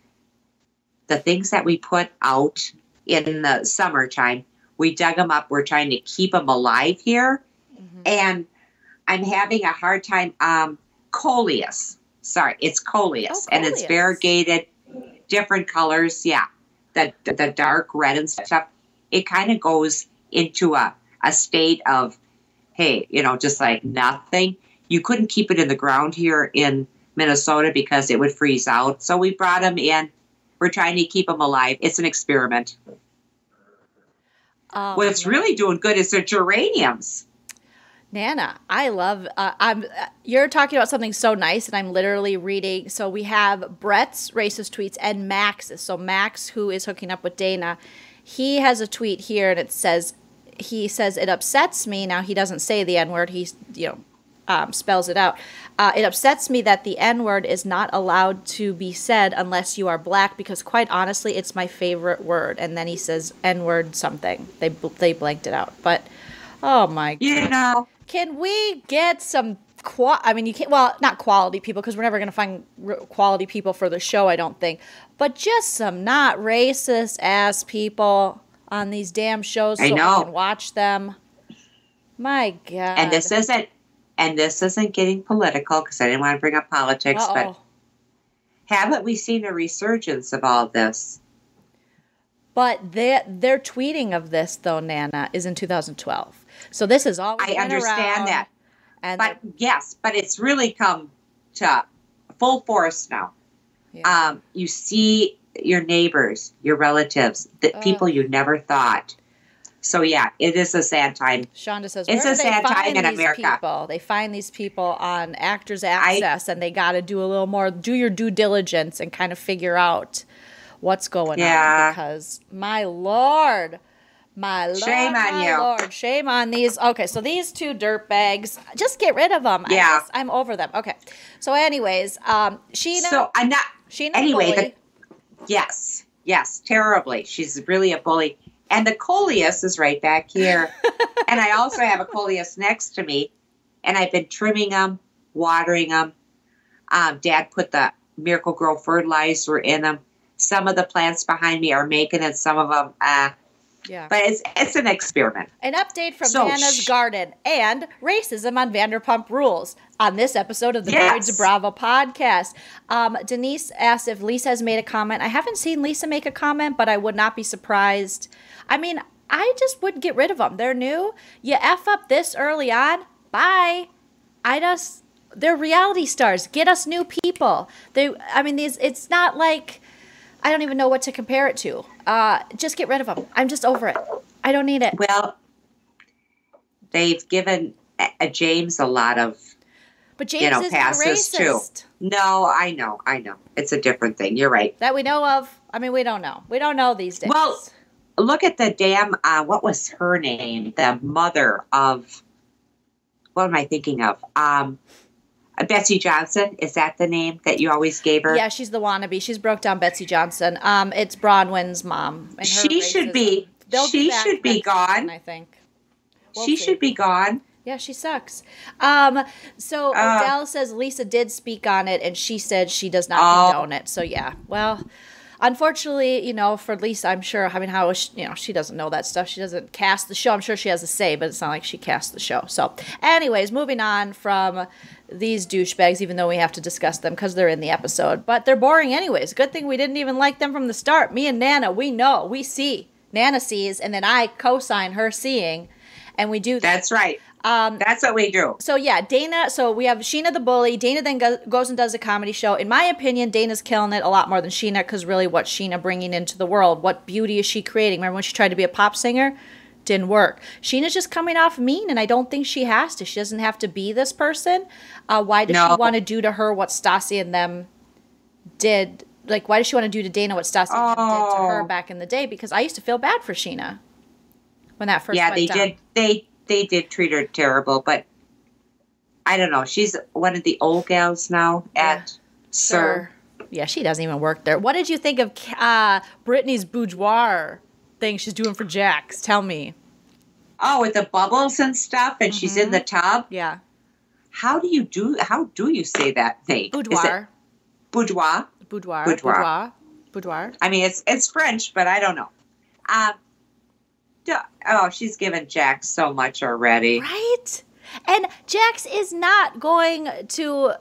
The things that we put out in the summertime, we dug them up. We're trying to keep them alive here. Mm-hmm. And I'm having a hard time. Um, coleus. Sorry, it's coleus. Oh, and it's variegated, different colors. Yeah. The, the dark red and stuff. It kind of goes into a, a state of, hey, you know, just like nothing you couldn't keep it in the ground here in Minnesota because it would freeze out. So we brought them in. We're trying to keep them alive. It's an experiment. Um, What's really doing good is the geraniums. Nana, I love. Uh, I'm. You're talking about something so nice, and I'm literally reading. So we have Brett's racist tweets and Max's. So Max, who is hooking up with Dana, he has a tweet here, and it says, he says it upsets me. Now he doesn't say the N word. He's you know um, spells it out. Uh, it upsets me that the N word is not allowed to be said unless you are black, because quite honestly, it's my favorite word. And then he says N word something. They they blanked it out, but oh my you God. know, can we get some? Qual- I mean, you can't. Well, not quality people, because we're never going to find quality people for the show. I don't think, but just some not racist ass people on these damn shows, so I, know. I can watch them. My God. And this isn't and this isn't getting political because I didn't want to bring up politics, Uh-oh. but haven't we seen a resurgence of all this? But their their tweeting of this though, Nana, is in 2012. So this is all I understand that. And but the, yes, but it's really come to full force now. Yeah. Um, you see your neighbors, your relatives, the people you never thought so yeah, it is a sad time. Shonda says it's a sad time in America. People? They find these people on Actors Access, I, and they got to do a little more, do your due diligence, and kind of figure out what's going yeah. on. Because my lord, My lord, Shame on my you. lord, shame on these. Okay, so these two dirt bags, just get rid of them. Yeah. I I'm over them. Okay, so anyways, um, Scheana, So I'm not. Scheana, anyway, the. Yes, yes, terribly. She's really a bully. And the coleus is right back here. [LAUGHS] and I also have a coleus next to me. And I've been trimming them, watering them. Um, Dad put the Miracle-Gro fertilizer in them. Some of the plants behind me are making it. Some of them, uh, yeah. but it's it's an experiment. An update from So, Nana's sh- Garden and racism on Vanderpump Rules on this episode of the Yes. To Bravo podcast. Um, Denise asked if Lisa has made a comment. I haven't seen Lisa make a comment, but I would not be surprised. I mean, I just would get rid of them. They're new. You F up this early on. Bye. I just, they're reality stars. Get us new people. They, I mean, these, it's not like, I don't even know what to compare it to. Uh, just get rid of them. I'm just over it. I don't need it. Well, they've given uh, James a lot of But James you know, passes too. No, I know, I know. It's a different thing. You're right. that we know of. I mean, we don't know. We don't know these days. Well, Look at the damn. Uh, what was her name? The mother of. What am I thinking of? Um, Betsy Johnson. Is that the name that you always gave her? yeah, she's the wannabe. She's broke down Betsy Johnson. Um, it's Bronwyn's mom. She should be- she back should be next season, gone. I think. We'll she see. should be gone. Yeah, she sucks. Um, so Uh. Odell says Lisa did speak on it, and she said she does not Oh. condone it. So yeah, well, unfortunately, you know, for Lisa, I'm sure. I mean, how is she, you know she doesn't know that stuff. She doesn't cast the show. I'm sure she has a say, but it's not like she casts the show. So, anyways, moving on from these douchebags, even though we have to discuss them because they're in the episode, but they're boring anyways. Good thing we didn't even like them from the start. Me and Nana, we know, we see. Nana sees, and then I co-sign her seeing, and we do that. That's right. Um, That's what we do. So yeah, Dana. So we have Scheana the bully. Dana then go, goes and does a comedy show. In my opinion, Dana's killing it a lot more than Scheana because really, what's Scheana bringing into the world? What beauty is she creating? Remember when she tried to be a pop singer? Didn't work. Scheana's just coming off mean, and I don't think she has to. She doesn't have to be this person. Uh, why does she No. want want to do to her what Stassi and them did? Like, why does she want to do to Dana what Stassi them did to her Oh. back in the day? Because I used to feel bad for Scheana when that first yeah, they down. did. They they did treat her terrible, but I don't know. She's one of the old gals now at SUR. Yeah, she doesn't even work there. What did you think of uh, Brittany's boudoir thing she's doing for Jax? Tell me. Oh, with the bubbles and stuff, and she's in the Mm-hmm. tub. Yeah. How do you do? How do you say that it Boudoir. boudoir. Boudoir. Boudoir. Boudoir. Boudoir. I mean, it's it's French, but I don't know. Um, oh, she's given Jack so much already. Right? And Jax is not going to uh,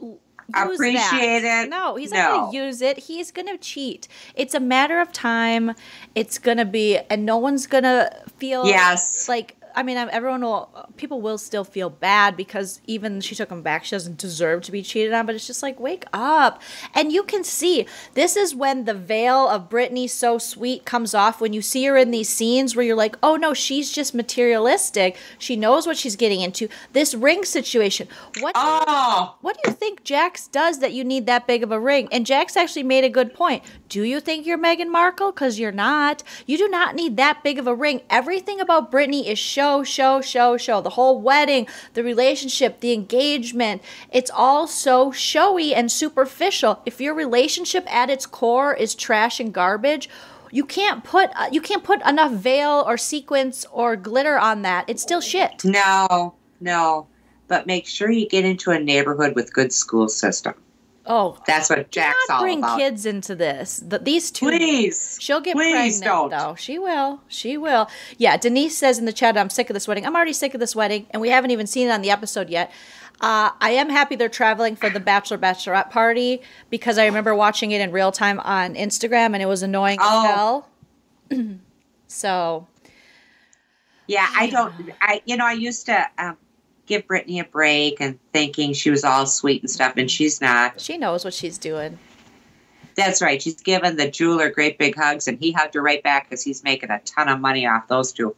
use Appreciate that. it? No, he's not going to use it. He's going to cheat. It's a matter of time. It's going to be, and no one's going to feel Yes. like. I mean, everyone will. People will still feel bad because even she took him back. She doesn't deserve to be cheated on. But it's just like, wake up. And you can see this is when the veil of Brittany so sweet comes off. When you see her in these scenes where you're like, oh no, she's just materialistic. She knows what she's getting into. This ring situation. What? do you Oh, what do you think Jax does that you need that big of a ring? And Jax actually made a good point. Do you think you're Meghan Markle? Because you're not. You do not need that big of a ring. Everything about Brittany is show, show, show, show. The whole wedding, the relationship, the engagement. It's all so showy and superficial. If your relationship at its core is trash and garbage, you can't put uh, you can't put enough veil or sequins or glitter on that. It's still shit. no, no. But make sure you get into a neighborhood with good school system. Oh, That's what Jack's not all bring about. kids into this. The, these two, Please. she'll get please pregnant don't. though. She will. She will. Yeah. Denise says in the chat, "I'm sick of this wedding. I'm already sick of this wedding, and we haven't even seen it on the episode yet." Uh, I am happy they're traveling for the bachelor bachelorette party because I remember watching it in real time on Instagram, and it was annoying Oh. as hell. [CLEARS THROAT] so Yeah, I don't. I you know I used to um, give Brittany a break and thinking she was all sweet and stuff, and she's not. she knows what she's doing. That's right. She's given the jeweler great big hugs, and he hugged her right back because he's making a ton of money off those two.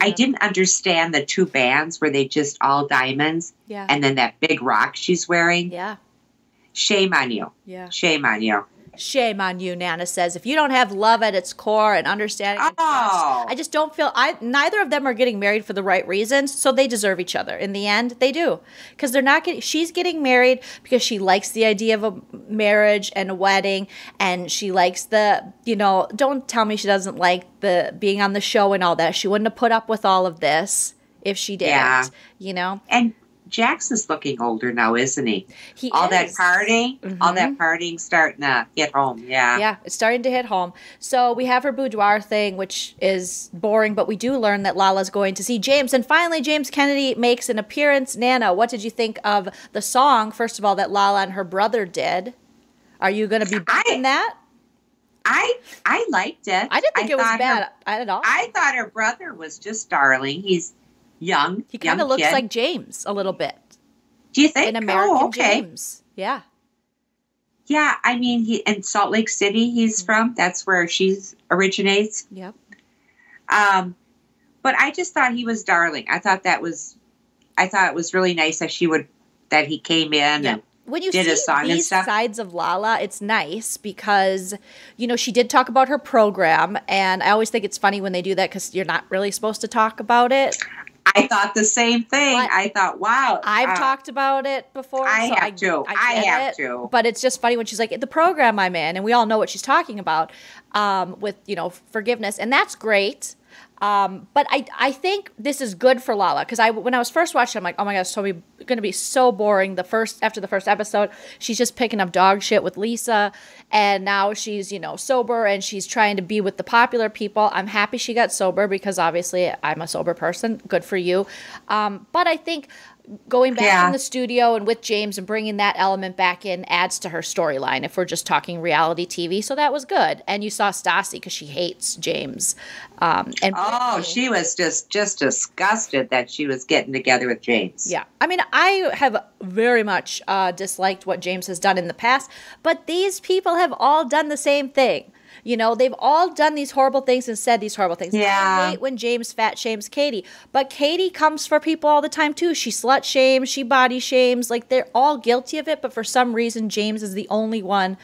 I didn't understand the two bands where they just all diamonds, Yeah. and then that big rock she's wearing. yeah. Shame on you. Yeah. Shame on you. Shame on you, Nana says. If you don't have love at its core and understanding, and trust, Oh. I just don't feel. I neither of them are getting married for the right reasons, so they deserve each other. In the end, they do, because they're not getting. She's getting married because she likes the idea of a marriage and a wedding, and she likes the. You know, don't tell me she doesn't like the being on the show and all that. She wouldn't have put up with all of this if she didn't. Yeah. You know, And Jackson's looking older now, isn't he? he all that partying, all that mm-hmm. partying starting to hit home. Yeah. Yeah, it's starting to hit home. So we have her boudoir thing, which is boring, but we do learn that Lala's going to see James. And finally, James Kennedy makes an appearance. Nana, what did you think of the song, first of all, that Lala and her brother did? Are you going to be bumping that? I I liked it. I didn't think it was bad her- at all. I thought her brother was just darling. He's young. he kind of looks kid. like James a little bit. Do you think? An American oh, okay. James. Yeah. Yeah, I mean, he in Salt Lake City. Mm-hmm. He's from. That's where she's originates. Yep. Um, but I just thought he was darling. I thought that was, I thought it was really nice that she would, that he came in Yeah. and when you did see a song and these stuff. sides of Lala, it's nice because you know she did talk about her program, and I always think it's funny when they do that because you're not really supposed to talk about it. I thought the same thing. What? I thought, wow. I've uh, talked about it before. I so have to. I get have it. to. But it's just funny when she's like, the program I'm in, and we all know what she's talking about um, with, you know, forgiveness. And that's great. Um, but I, I think this is good for Lala because I when I was first watching, I'm like, oh my gosh, totally going to be so boring. The first after the first episode, she's just picking up dog shit with Lisa, and now she's you know sober and she's trying to be with the popular people. I'm happy she got sober because obviously I'm a sober person. Good for you. Um, but I think going back Yeah. in the studio and with James and bringing that element back in adds to her storyline if we're just talking reality TV. So that was good. And you saw Stassi because she hates James. Um, and Oh, Brittany- she was just just disgusted that she was getting together with James. Yeah. I mean, I have very much uh, disliked what James has done in the past, but these people have all done the same thing. You know, they've all done these horrible things and said these horrible things. Yeah. I hate when James fat shames Katie, but Katie comes for people all the time too. She slut shames, she body shames. Like they're all guilty of it, but for some reason, James is the only one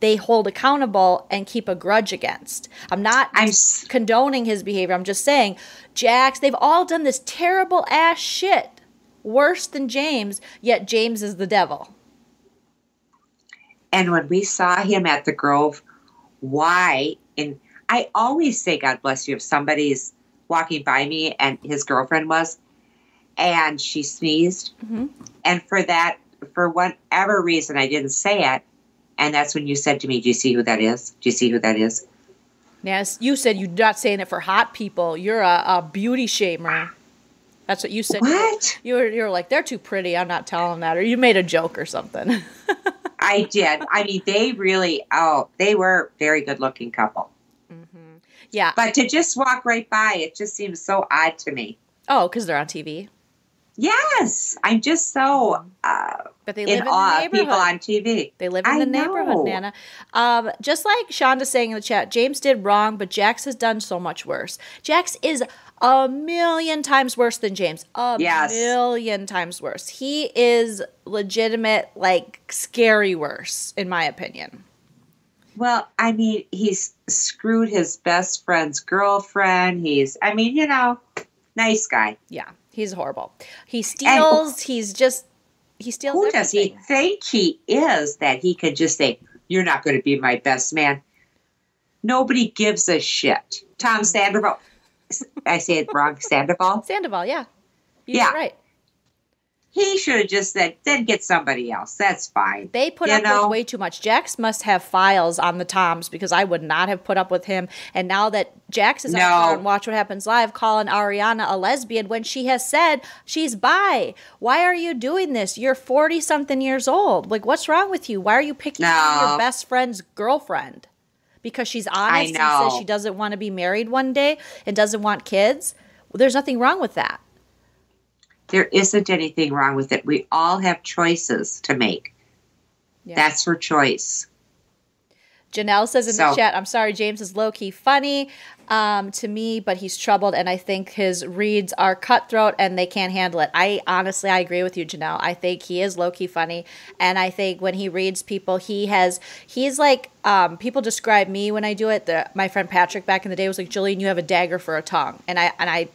they hold accountable and keep a grudge against. I'm not I'm s- condoning his behavior. I'm just saying, Jax, they've all done this terrible ass shit, worse than James, yet James is the devil. And when we saw him at the Grove, why? And I always say, God bless you, if somebody's walking by me and his girlfriend was, and she sneezed. Mhm. And for that, for whatever reason, I didn't say it. And that's when you said to me, Do you see who that is? Do you see who that is? Yes, you said you're not saying it for hot people. You're a, a beauty shamer. That's what you said. What? You were, you were like, they're too pretty. I'm not telling that. Or you made a joke or something. [LAUGHS] I did. I mean, they really, oh, they were very good looking couple. Mm-hmm. yeah. But to just walk right by, it just seems so odd to me. Oh, because they're on TV. Yes, I'm just so uh, But they live in in, awe the of people neighborhood. on TV. They live in I the neighborhood. Nana. Um, just like Shonda's saying in the chat, James did wrong, but Jax has done so much worse. Jax is a million times worse than James. A Yes. million times worse. He is legitimate, like scary worse, in my opinion. Well, I mean, he's screwed his best friend's girlfriend. He's, I mean, you know, nice guy. Yeah, he's horrible. He steals. he's just he steals. Who does he think he is that he could just say, You're not going to be my best man? Nobody gives a shit. Tom Sandoval. I say it wrong, Sandoval. Sandoval, yeah. You're Yeah. right. He should have just said, Then get somebody else. That's fine. They put You up know? with way too much. Jax must have files on the Toms because I would not have put up with him. And now that Jax is out No. there and Watch What Happens Live calling Ariana a lesbian when she has said she's bi. Why are you doing this? You're 40 something years old. Like, what's wrong with you? Why are you picking on No. your best friend's girlfriend? Because she's honest and says she doesn't want to be married one day and doesn't want kids. Well, there's nothing wrong with that. There isn't anything wrong with it. We all have choices to make. Yeah. That's her choice. Janelle says in the chat, I'm sorry, James is low key funny. Um, to me, but he's troubled, and I think his reads are cutthroat and they can't handle it. I honestly, I agree with you, Janelle. I think he is low key funny, and I think when he reads people, he has he's like um, people describe me when I do it. The, my friend Patrick back in the day was like, Julian, you have a dagger for a tongue, and I and I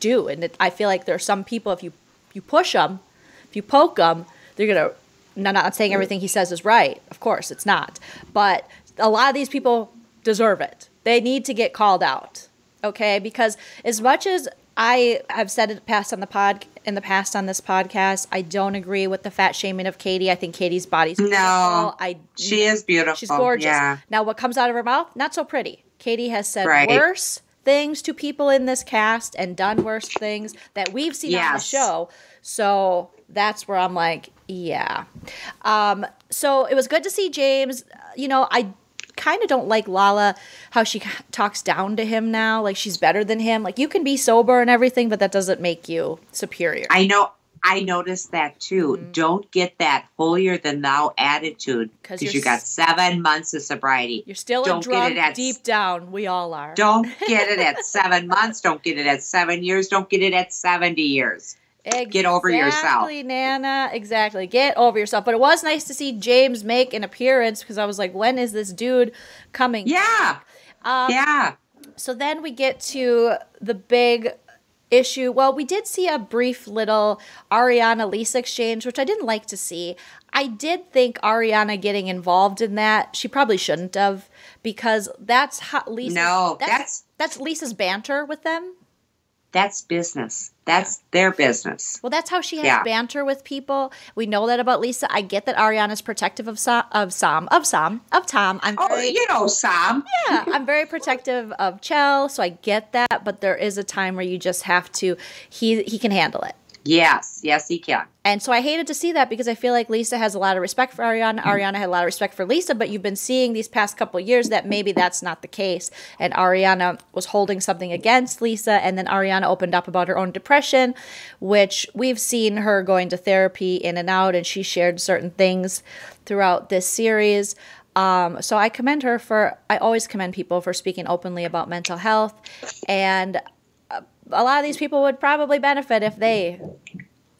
do, and it, I feel like there are some people if you you push them, if you poke them, they're gonna. I'm not saying everything he says is right. Of course, it's not, but a lot of these people deserve it. They need to get called out. Okay? Because as much as I have said it past on the pod in the past on this podcast, I don't agree with the fat shaming of Katie. I think Katie's body's beautiful. No, I she is beautiful. She's gorgeous. Yeah. Now what comes out of her mouth? Not so pretty. Katie has said Right. worse things to people in this cast and done worse things that we've seen on the show. So that's where I'm like, yeah. Um, so it was good to see James. You know, I kind of don't like Lala how she talks down to him now. Like she's better than him. Like you can be sober and everything, but that doesn't make you superior. I know. I noticed that too. Mm-hmm. Don't get that holier than thou attitude because you're got seven months of sobriety. You're still a Don't get drunk it at- deep down. We all are. Don't [LAUGHS] get it at seven months. Don't get it at seven years. Don't get it at seventy years. Get over yourself. Exactly, Nana. Exactly. Get over yourself. But it was nice to see James make an appearance because I was like, when is this dude coming? Yeah. Um, yeah. So then we get to the big issue. Well, we did see a brief little Ariana Lisa exchange, which I didn't like to see. I did think Ariana getting involved in that, she probably shouldn't have, because that's how Lisa. No, that's, that's- that's Lisa's banter with them. That's business. That's their business. Well, that's how she has Yeah. banter with people. We know that about Lisa. I get that Ariana's protective of Sam, of Sam, of Sam, of Tom. I'm Oh, very, you know, Sam. yeah, I'm very protective of Chell, so I get that. But there is a time where you just have to. He he can handle it. Yes, yes, he can. And so I hated to see that because I feel like Lisa has a lot of respect for Ariana. Ariana had a lot of respect for Lisa, but you've been seeing these past couple years that maybe that's not the case. And Ariana was holding something against Lisa, and then Ariana opened up about her own depression, which we've seen her going to therapy in and out, and she shared certain things throughout this series. Um, so I commend her for, I always commend people for speaking openly about mental health. And a lot of these people would probably benefit if they,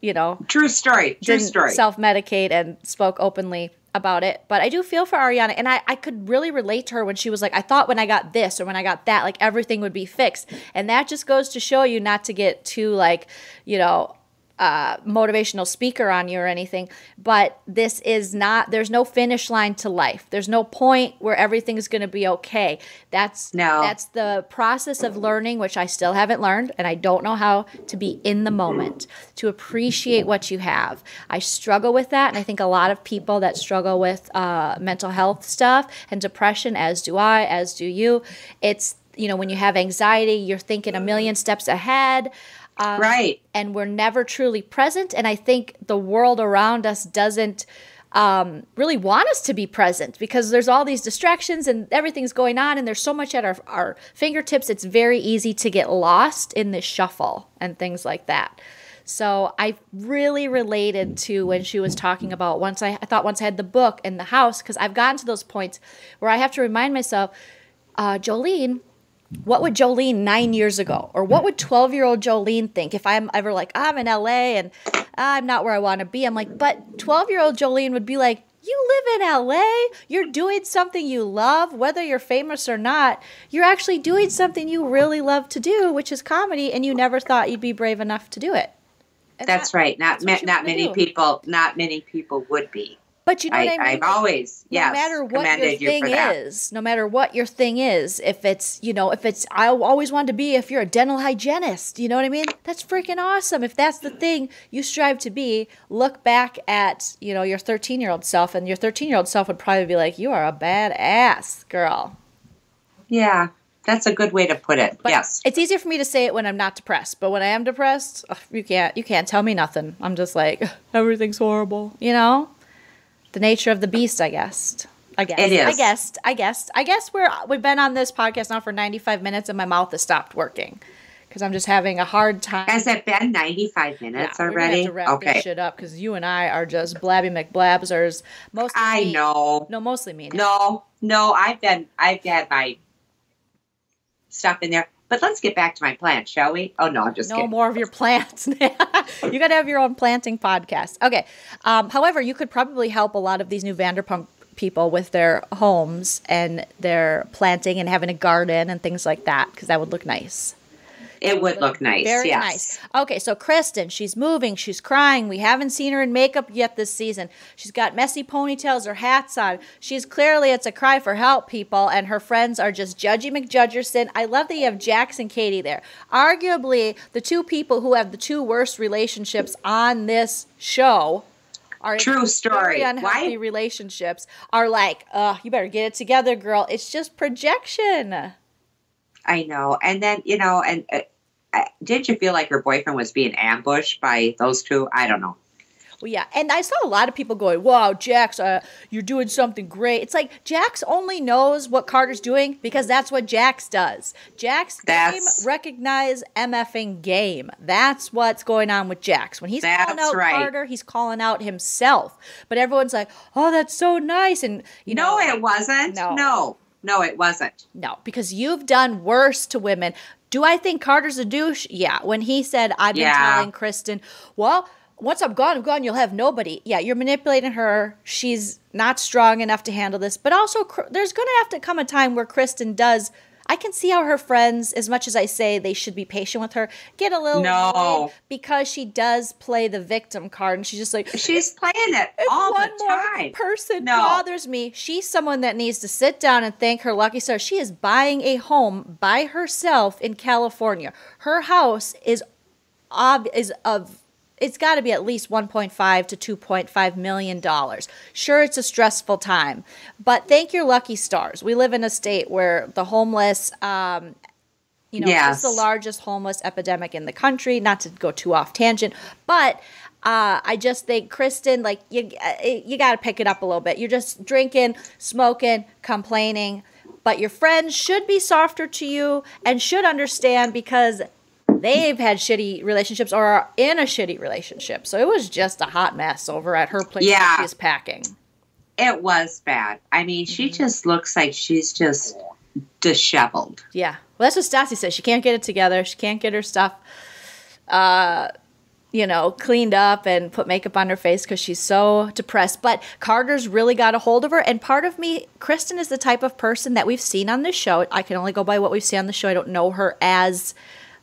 you know, True story. True story. self medicate and spoke openly about it. But I do feel for Ariana, and I, I could really relate to her when she was like, I thought when I got this or when I got that, like everything would be fixed. And that just goes to show you not to get too, like, you know, uh, motivational speaker on you or anything, but this is not. There's no finish line to life. There's no point where everything's going to be okay. That's No. That's the process of learning, which I still haven't learned, and I don't know how to be in the moment to appreciate what you have. I struggle with that, and I think a lot of people that struggle with uh, mental health stuff and depression, as do I, as do you. It's you know when you have anxiety, you're thinking a million steps ahead right. and we're never truly present. And I think the world around us doesn't um, really want us to be present because there's all these distractions and everything's going on, and there's so much at our, our fingertips. It's very easy to get lost in this shuffle and things like that. So I really related to when she was talking about once I, I thought once I had the book in the house because I've gotten to those points where I have to remind myself, uh, Jolene, what would Jolene nine years ago, or what would 12 year old Jolene think if I'm ever like, I'm in LA and I'm not where I want to be? I'm like, but 12 year old Jolene would be like, you live in LA, you're doing something you love, whether you're famous or not, you're actually doing something you really love to do, which is comedy, and you never thought you'd be brave enough to do it. And That's that- right. Not that's ma- not many do. people. Not many people would be. But you know I, what I mean? I've always no matter what your commended you thing for no matter what your thing is, if it's, you know, if it's, I always wanted to be if you're a dental hygienist, you know what I mean? That's freaking awesome. If that's the thing you strive to be, look back at, you know, your 13 year old self, and your 13 year old self would probably be like, you are a badass girl. Yeah, that's a good way to put it. But yes. It's easier for me to say it when I'm not depressed, but when I am depressed, ugh, you can't, you can't tell me nothing. I'm just like, [LAUGHS] everything's horrible, you know? The nature of the beast, I guessed. I guess. It is. I guessed. I guessed. I guess we're we've been on this podcast now for 95 minutes and my mouth has stopped working because I'm just having a hard time. Has it been 95 minutes Yeah, already? have to wrap okay. this shit up because you and I are just blabby McBlabsers. Mostly I me. know. No, mostly me. now. No, no, I've been, I've had my stuff in there. But let's get back to my plants, shall we? Oh no, I'm just no kidding. more of your plants. Now. [LAUGHS] You got to have your own planting podcast. Okay. Um, however, you could probably help a lot of these new Vanderpump people with their homes and their planting and having a garden and things like that because that would look nice. It would look nice. Very yes. nice. Okay, so Kristen, she's moving, she's crying. We haven't seen her in makeup yet this season. She's got messy ponytails, her hat's on. She's clearly it's a cry for help, people, and her friends are just Judgy McJudgerson. I love that you have Jax and Katie there. Arguably, the two people who have the two worst relationships on this show are True story. Unhealthy Why? relationships are like, uh, you better get it together, girl. It's just projection. I know. And then you know, and uh, did you feel like her boyfriend was being ambushed by those two? I don't know. Well, yeah, and I saw a lot of people going, "Wow, Jax, uh, you're doing something great." It's like Jax only knows what Carter's doing because that's what Jax does. Jax That's- game recognize MFing game. That's what's going on with Jax. When he's calling out right. Carter, he's calling out himself. But everyone's like, "Oh, that's so nice," and you know, no, it wasn't. No. no, no, it wasn't. no, because you've done worse to women. Do I think Carter's a douche? Yeah. When he said, I've been Yeah. telling Kristen, well, once I'm gone, I'm gone, you'll have nobody. Yeah, you're manipulating her. She's not strong enough to handle this. But also, there's going to have to come a time where Kristen does. I can see how her friends, as much as I say they should be patient with her, get a little No. because she does play the victim card, and she's just like, She's playing it all one the more time. person No. bothers me, she's someone that needs to sit down and thank her lucky stars. She is buying a home by herself in California. Her house is ob- is of it's got to be at least 1.5 to 2.5 million dollars. Sure, it's a stressful time, but thank your lucky stars. We live in a state where the homeless, um, you know, Yes. it's the largest homeless epidemic in the country. Not to go too off tangent, but uh, I just think Kristen, like you, uh, you got to pick it up a little bit. You're just drinking, smoking, complaining, but your friends should be softer to you and should understand because they've had shitty relationships or are in a shitty relationship. So it was just a hot mess over at her place Yeah. where she's packing. It was bad. I mean, she Mm-hmm. just looks like she's just disheveled. Yeah. Well, that's what Stassi says. She can't get it together. She can't get her stuff, uh, you know, cleaned up and put makeup on her face because she's so depressed. But Carter's really got a hold of her. And part of me, Kristen is the type of person that we've seen on this show. I can only go by what we've seen on the show. I don't know her as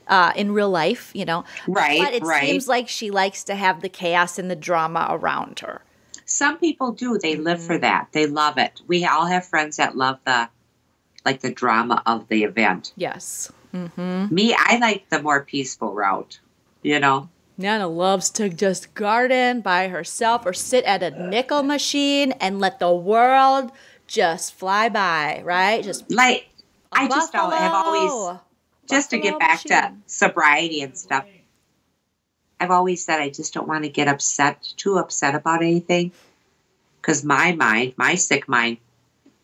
uh, in real life, you know. Right, But it right. seems like she likes to have the chaos and the drama around her. Some people do. They live Mm-hmm. for that. They love it. We all have friends that love the like the drama of the event. Yes. Me, I like the more peaceful route. You know? Nana loves to just garden by herself or sit at a nickel machine and let the world just fly by, right? Just Like I just don't have always. Just to get back to sobriety and stuff. I've always said I just don't want to get upset, too upset about anything. Because my mind, my sick mind,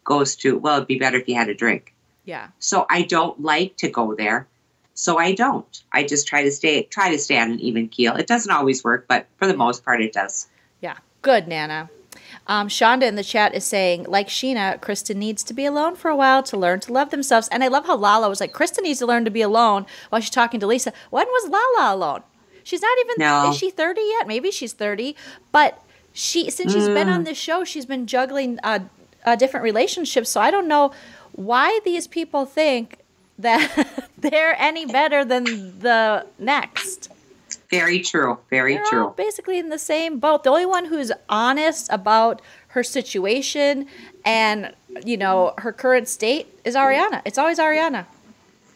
goes to, well, it'd be better if you had a drink. Yeah. So I don't like to go there. So I don't. I just try to stay try to stay on an even keel. It doesn't always work, but for the most part it does. Yeah. Good, Nana. Um, Shonda in the chat is saying, like Scheana, Kristen needs to be alone for a while to learn to love themselves. And I love how Lala was like, Kristen needs to learn to be alone while she's talking to Lisa. When was Lala alone? She's not even, No. is she 30 yet? Maybe she's 30. But she, since she's been Mm. on this show, she's been juggling uh, uh, different relationships. So I don't know why these people think that [LAUGHS] they're any better than the next. Very true. Very They're true. basically in the same boat. The only one who's honest about her situation and you know her current state is Ariana. It's always Ariana.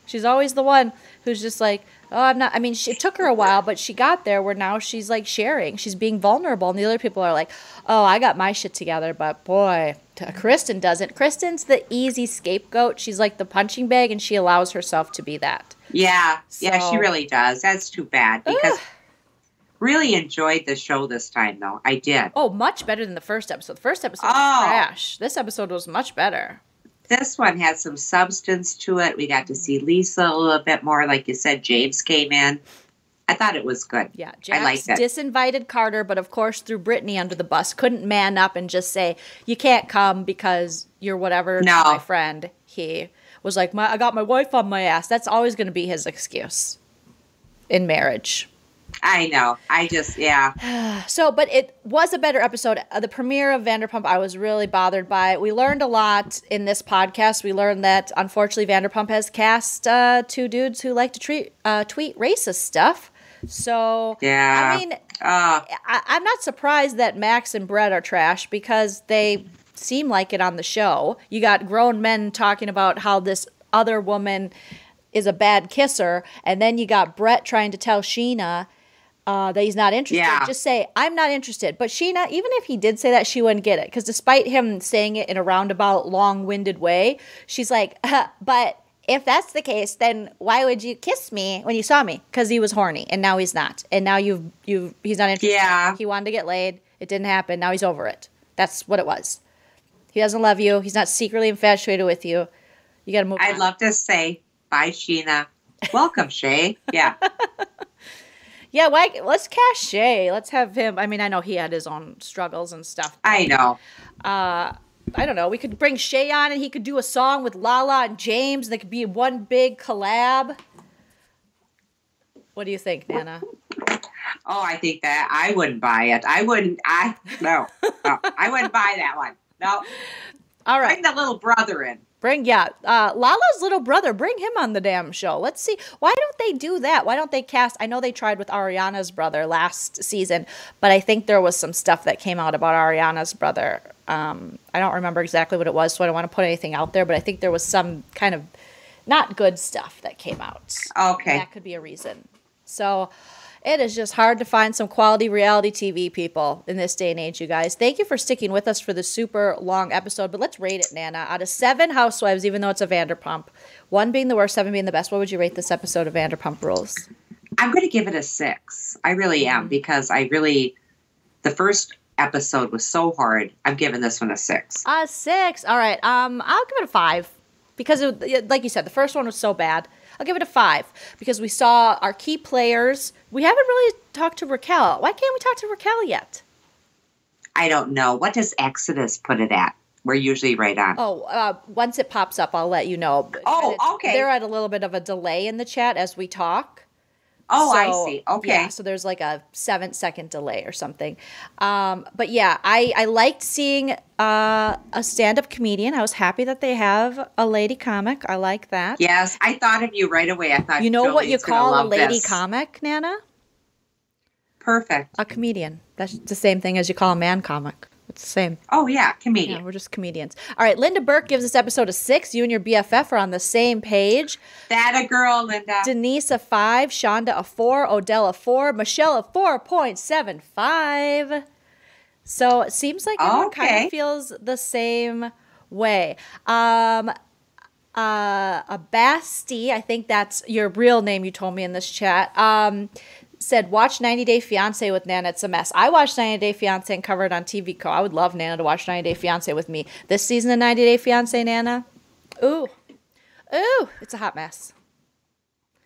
She's always the one who's just like, oh, I'm not. I mean, she, it took her a while, but she got there where now she's like sharing. She's being vulnerable, and the other people are like, oh, I got my shit together, but boy, Kristen doesn't. Kristen's the easy scapegoat. She's like the punching bag, and she allows herself to be that. Yeah. Yeah, she really does. That's too bad because really enjoyed the show this time though. I did. Oh, much better than the first episode. The first episode was Oh. trash. This episode was much better. This one had some substance to it. We got to see Lisa a little bit more. Like you said, James came in. I thought it was good. Yeah, I Jax liked it. disinvited Carter, but of course threw Brittany under the bus. Couldn't man up and just say, "You can't come because you're whatever No. my friend." He was like, my, I got my wife on my ass. That's always going to be his excuse in marriage. I know. I just, yeah. [SIGHS] So, but it was a better episode. Uh, the premiere of Vanderpump, I was really bothered by. It. We learned a lot in this podcast. We learned that unfortunately Vanderpump has cast uh, two dudes who like to treat, uh, tweet racist stuff. So, Yeah. I mean, Uh, I, I'm not surprised that Max and Brett are trash because they seem like it on the show. You got grown men talking about how this other woman is a bad kisser, and then you got Brett trying to tell Scheana uh, that he's not interested. Yeah. Just say, I'm not interested. But Scheana, even if he did say that, she wouldn't get it. Because despite him saying it in a roundabout, long winded way, she's like, but if that's the case, then why would you kiss me when you saw me? Because he was horny, and now he's not. And now you've, you've, he's not interested. Yeah. He wanted to get laid. It didn't happen. Now he's over it. That's what it was. He doesn't love you. He's not secretly infatuated with you. You got to move I'd on. love to say, bye, Scheana. Welcome, Shay. Yeah. [LAUGHS] yeah, why? Let's cast Shay. Let's have him. I mean, I know he had his own struggles and stuff. I know. Uh, I don't know. We could bring Shay on and he could do a song with Lala and James. And They could be one big collab. What do you think, Nana? Oh, I think that I wouldn't buy it. I wouldn't. I no, no I wouldn't buy that one. No, All right. bring the little brother in. Bring yeah, uh, Lala's little brother. Bring him on the damn show. Let's see. Why don't they do that? Why don't they cast? I know they tried with Ariana's brother last season, but I think there was some stuff that came out about Ariana's brother. Um, I don't remember exactly what it was, so I don't want to put anything out there. But I think there was some kind of not good stuff that came out. Okay. that could be a reason. So. It is just hard to find some quality reality TV people in this day and age, you guys. Thank you for sticking with us for the super long episode, but let's rate it, Nana. Out of seven housewives, even though it's a Vanderpump, one being the worst, seven being the best, what would you rate this episode of Vanderpump Rules? I'm going to give it a six. I really am because I really, the first episode was so hard. I'm giving this one a six. A six. All right. Um, I'll give it a five because, it, like you said, the first one was so bad. I'll give it a five because we saw our key players. We haven't really talked to Raquel. Why can't we talk to Raquel yet? I don't know. What does Exodus put it at? We're usually right on. Oh, uh, once it pops up, I'll let you know. Oh, okay. They're at a little bit of a delay in the chat as we talk. Oh, I see. Okay. Yeah, so there's like a seven second delay or something. Um, but yeah, I, I liked seeing uh, a stand up comedian. I was happy that they have a lady comic. I like that. Yes, I thought of you right away. I thought You know what you call a lady this. comic, Nana? Perfect. A comedian. That's the same thing as you call a man comic. It's the same. Oh yeah, Yeah, comedian. we're just comedians. All right, Linda Burke gives this episode a six. You and your BFF are on the same page. That a girl, Linda. Denise a five, Shonda a four, Odell a four, Michelle a four point seven five. So it seems like everyone kind of feels the same way. Um, uh, a Basti, I think that's your real name. You told me in this chat. Um, said watch 90 Day Fiance with Nana. It's a mess. I watched 90 Day Fiance and covered on TV Co. I would love Nana to watch 90 Day Fiance with me. This season of 90 Day Fiance, Nana. Ooh, ooh, it's a hot mess.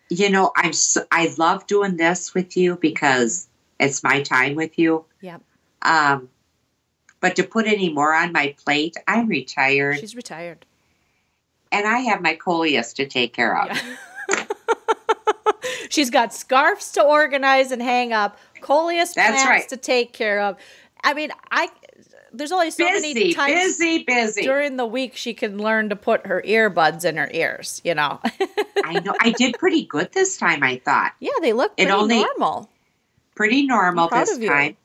you know, I'm so, I love doing this with you because it's my time with you. Yep. Um, but to put any more on my plate, I'm retired She's retired. and I have my coleus to take care of. [LAUGHS] She's got scarves to organize and hang up, coleus plants right. to take care of. I mean, I there's only so many busy, times busy, busy. during the week she can learn to put her earbuds in her ears. You know. [LAUGHS] I know. I did pretty good this time. I thought yeah, they look It pretty only- normal. pretty normal this time.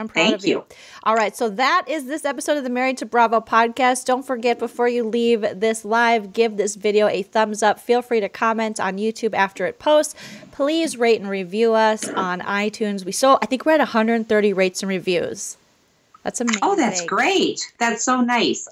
I'm proud Thank of you. you. All right, so that is this episode of the Married to Bravo podcast. Don't forget before you leave this live, give this video a thumbs up. Feel free to comment on YouTube after it posts. Please rate and review us on iTunes. We so I think we're at 130 rates and reviews. That's amazing. Oh, that's great. That's so nice.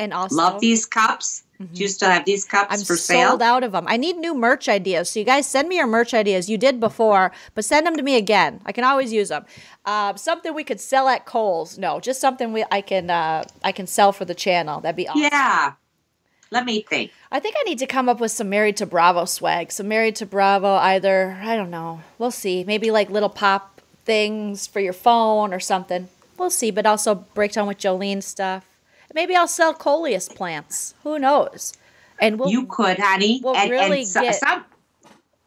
And also Love these cups. Do you still have these cups I'm for sale? sold out of them. I need new merch ideas. So you guys send me your merch ideas. You did before, but send them to me again. I can always use them. Uh, something we could sell at Kohl's. No, just something we I can uh, I can sell for the channel. That'd be awesome. Yeah. Let me think. I think I need to come up with some Married to Bravo swag. Some Married to Bravo, either I don't know. We'll see. Maybe like little pop things for your phone or something. We'll see. But also break down with Jolene stuff. Maybe I'll sell coleus plants. Who knows? And we'll, you could, honey. We'll and, really and so, get- some,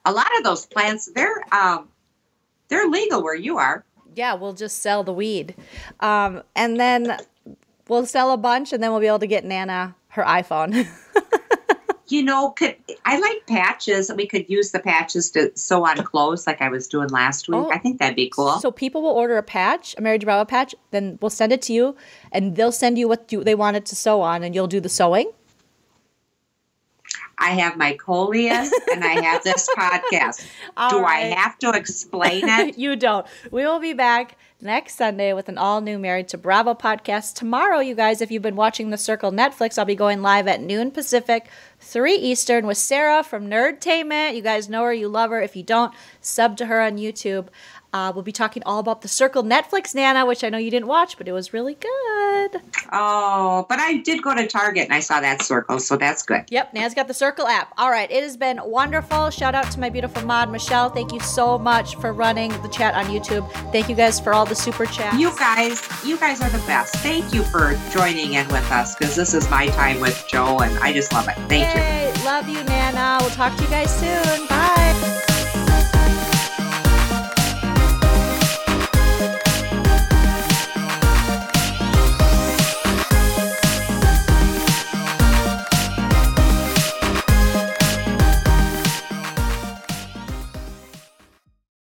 a lot of those plants, they're um, they're legal where you are. yeah, we'll just sell the weed. Um, and then we'll sell a bunch and then we'll be able to get Nana her iPhone. [LAUGHS] You know, could I like patches? We could use the patches to sew on clothes, like I was doing last week. Oh. I think that'd be cool. So people will order a patch, a Mary Bravo patch, then we'll send it to you, and they'll send you what you, they want it to sew on, and you'll do the sewing. I have my coleus and I have this [LAUGHS] podcast. Do right. I have to explain it? [LAUGHS] you don't. We will be back next Sunday with an all new Married to Bravo podcast. Tomorrow, you guys, if you've been watching The Circle Netflix, I'll be going live at noon Pacific, 3 Eastern with Sarah from Nerdtainment. You guys know her, you love her. If you don't, sub to her on YouTube. Uh, we'll be talking all about The Circle Netflix, Nana, which I know you didn't watch, but it was really good. Oh, but I did go to Target and I saw that circle, so that's good. Yep, Nana's got the Circle app. All right, it has been wonderful. Shout out to my beautiful mod, Michelle. Thank you so much for running the chat on YouTube. Thank you guys for all the super chats. You guys, you guys are the best. Thank you for joining in with us because this is my time with Joe and I just love it. Thank you. Yay. Love you, Nana. We'll talk to you guys soon. Bye.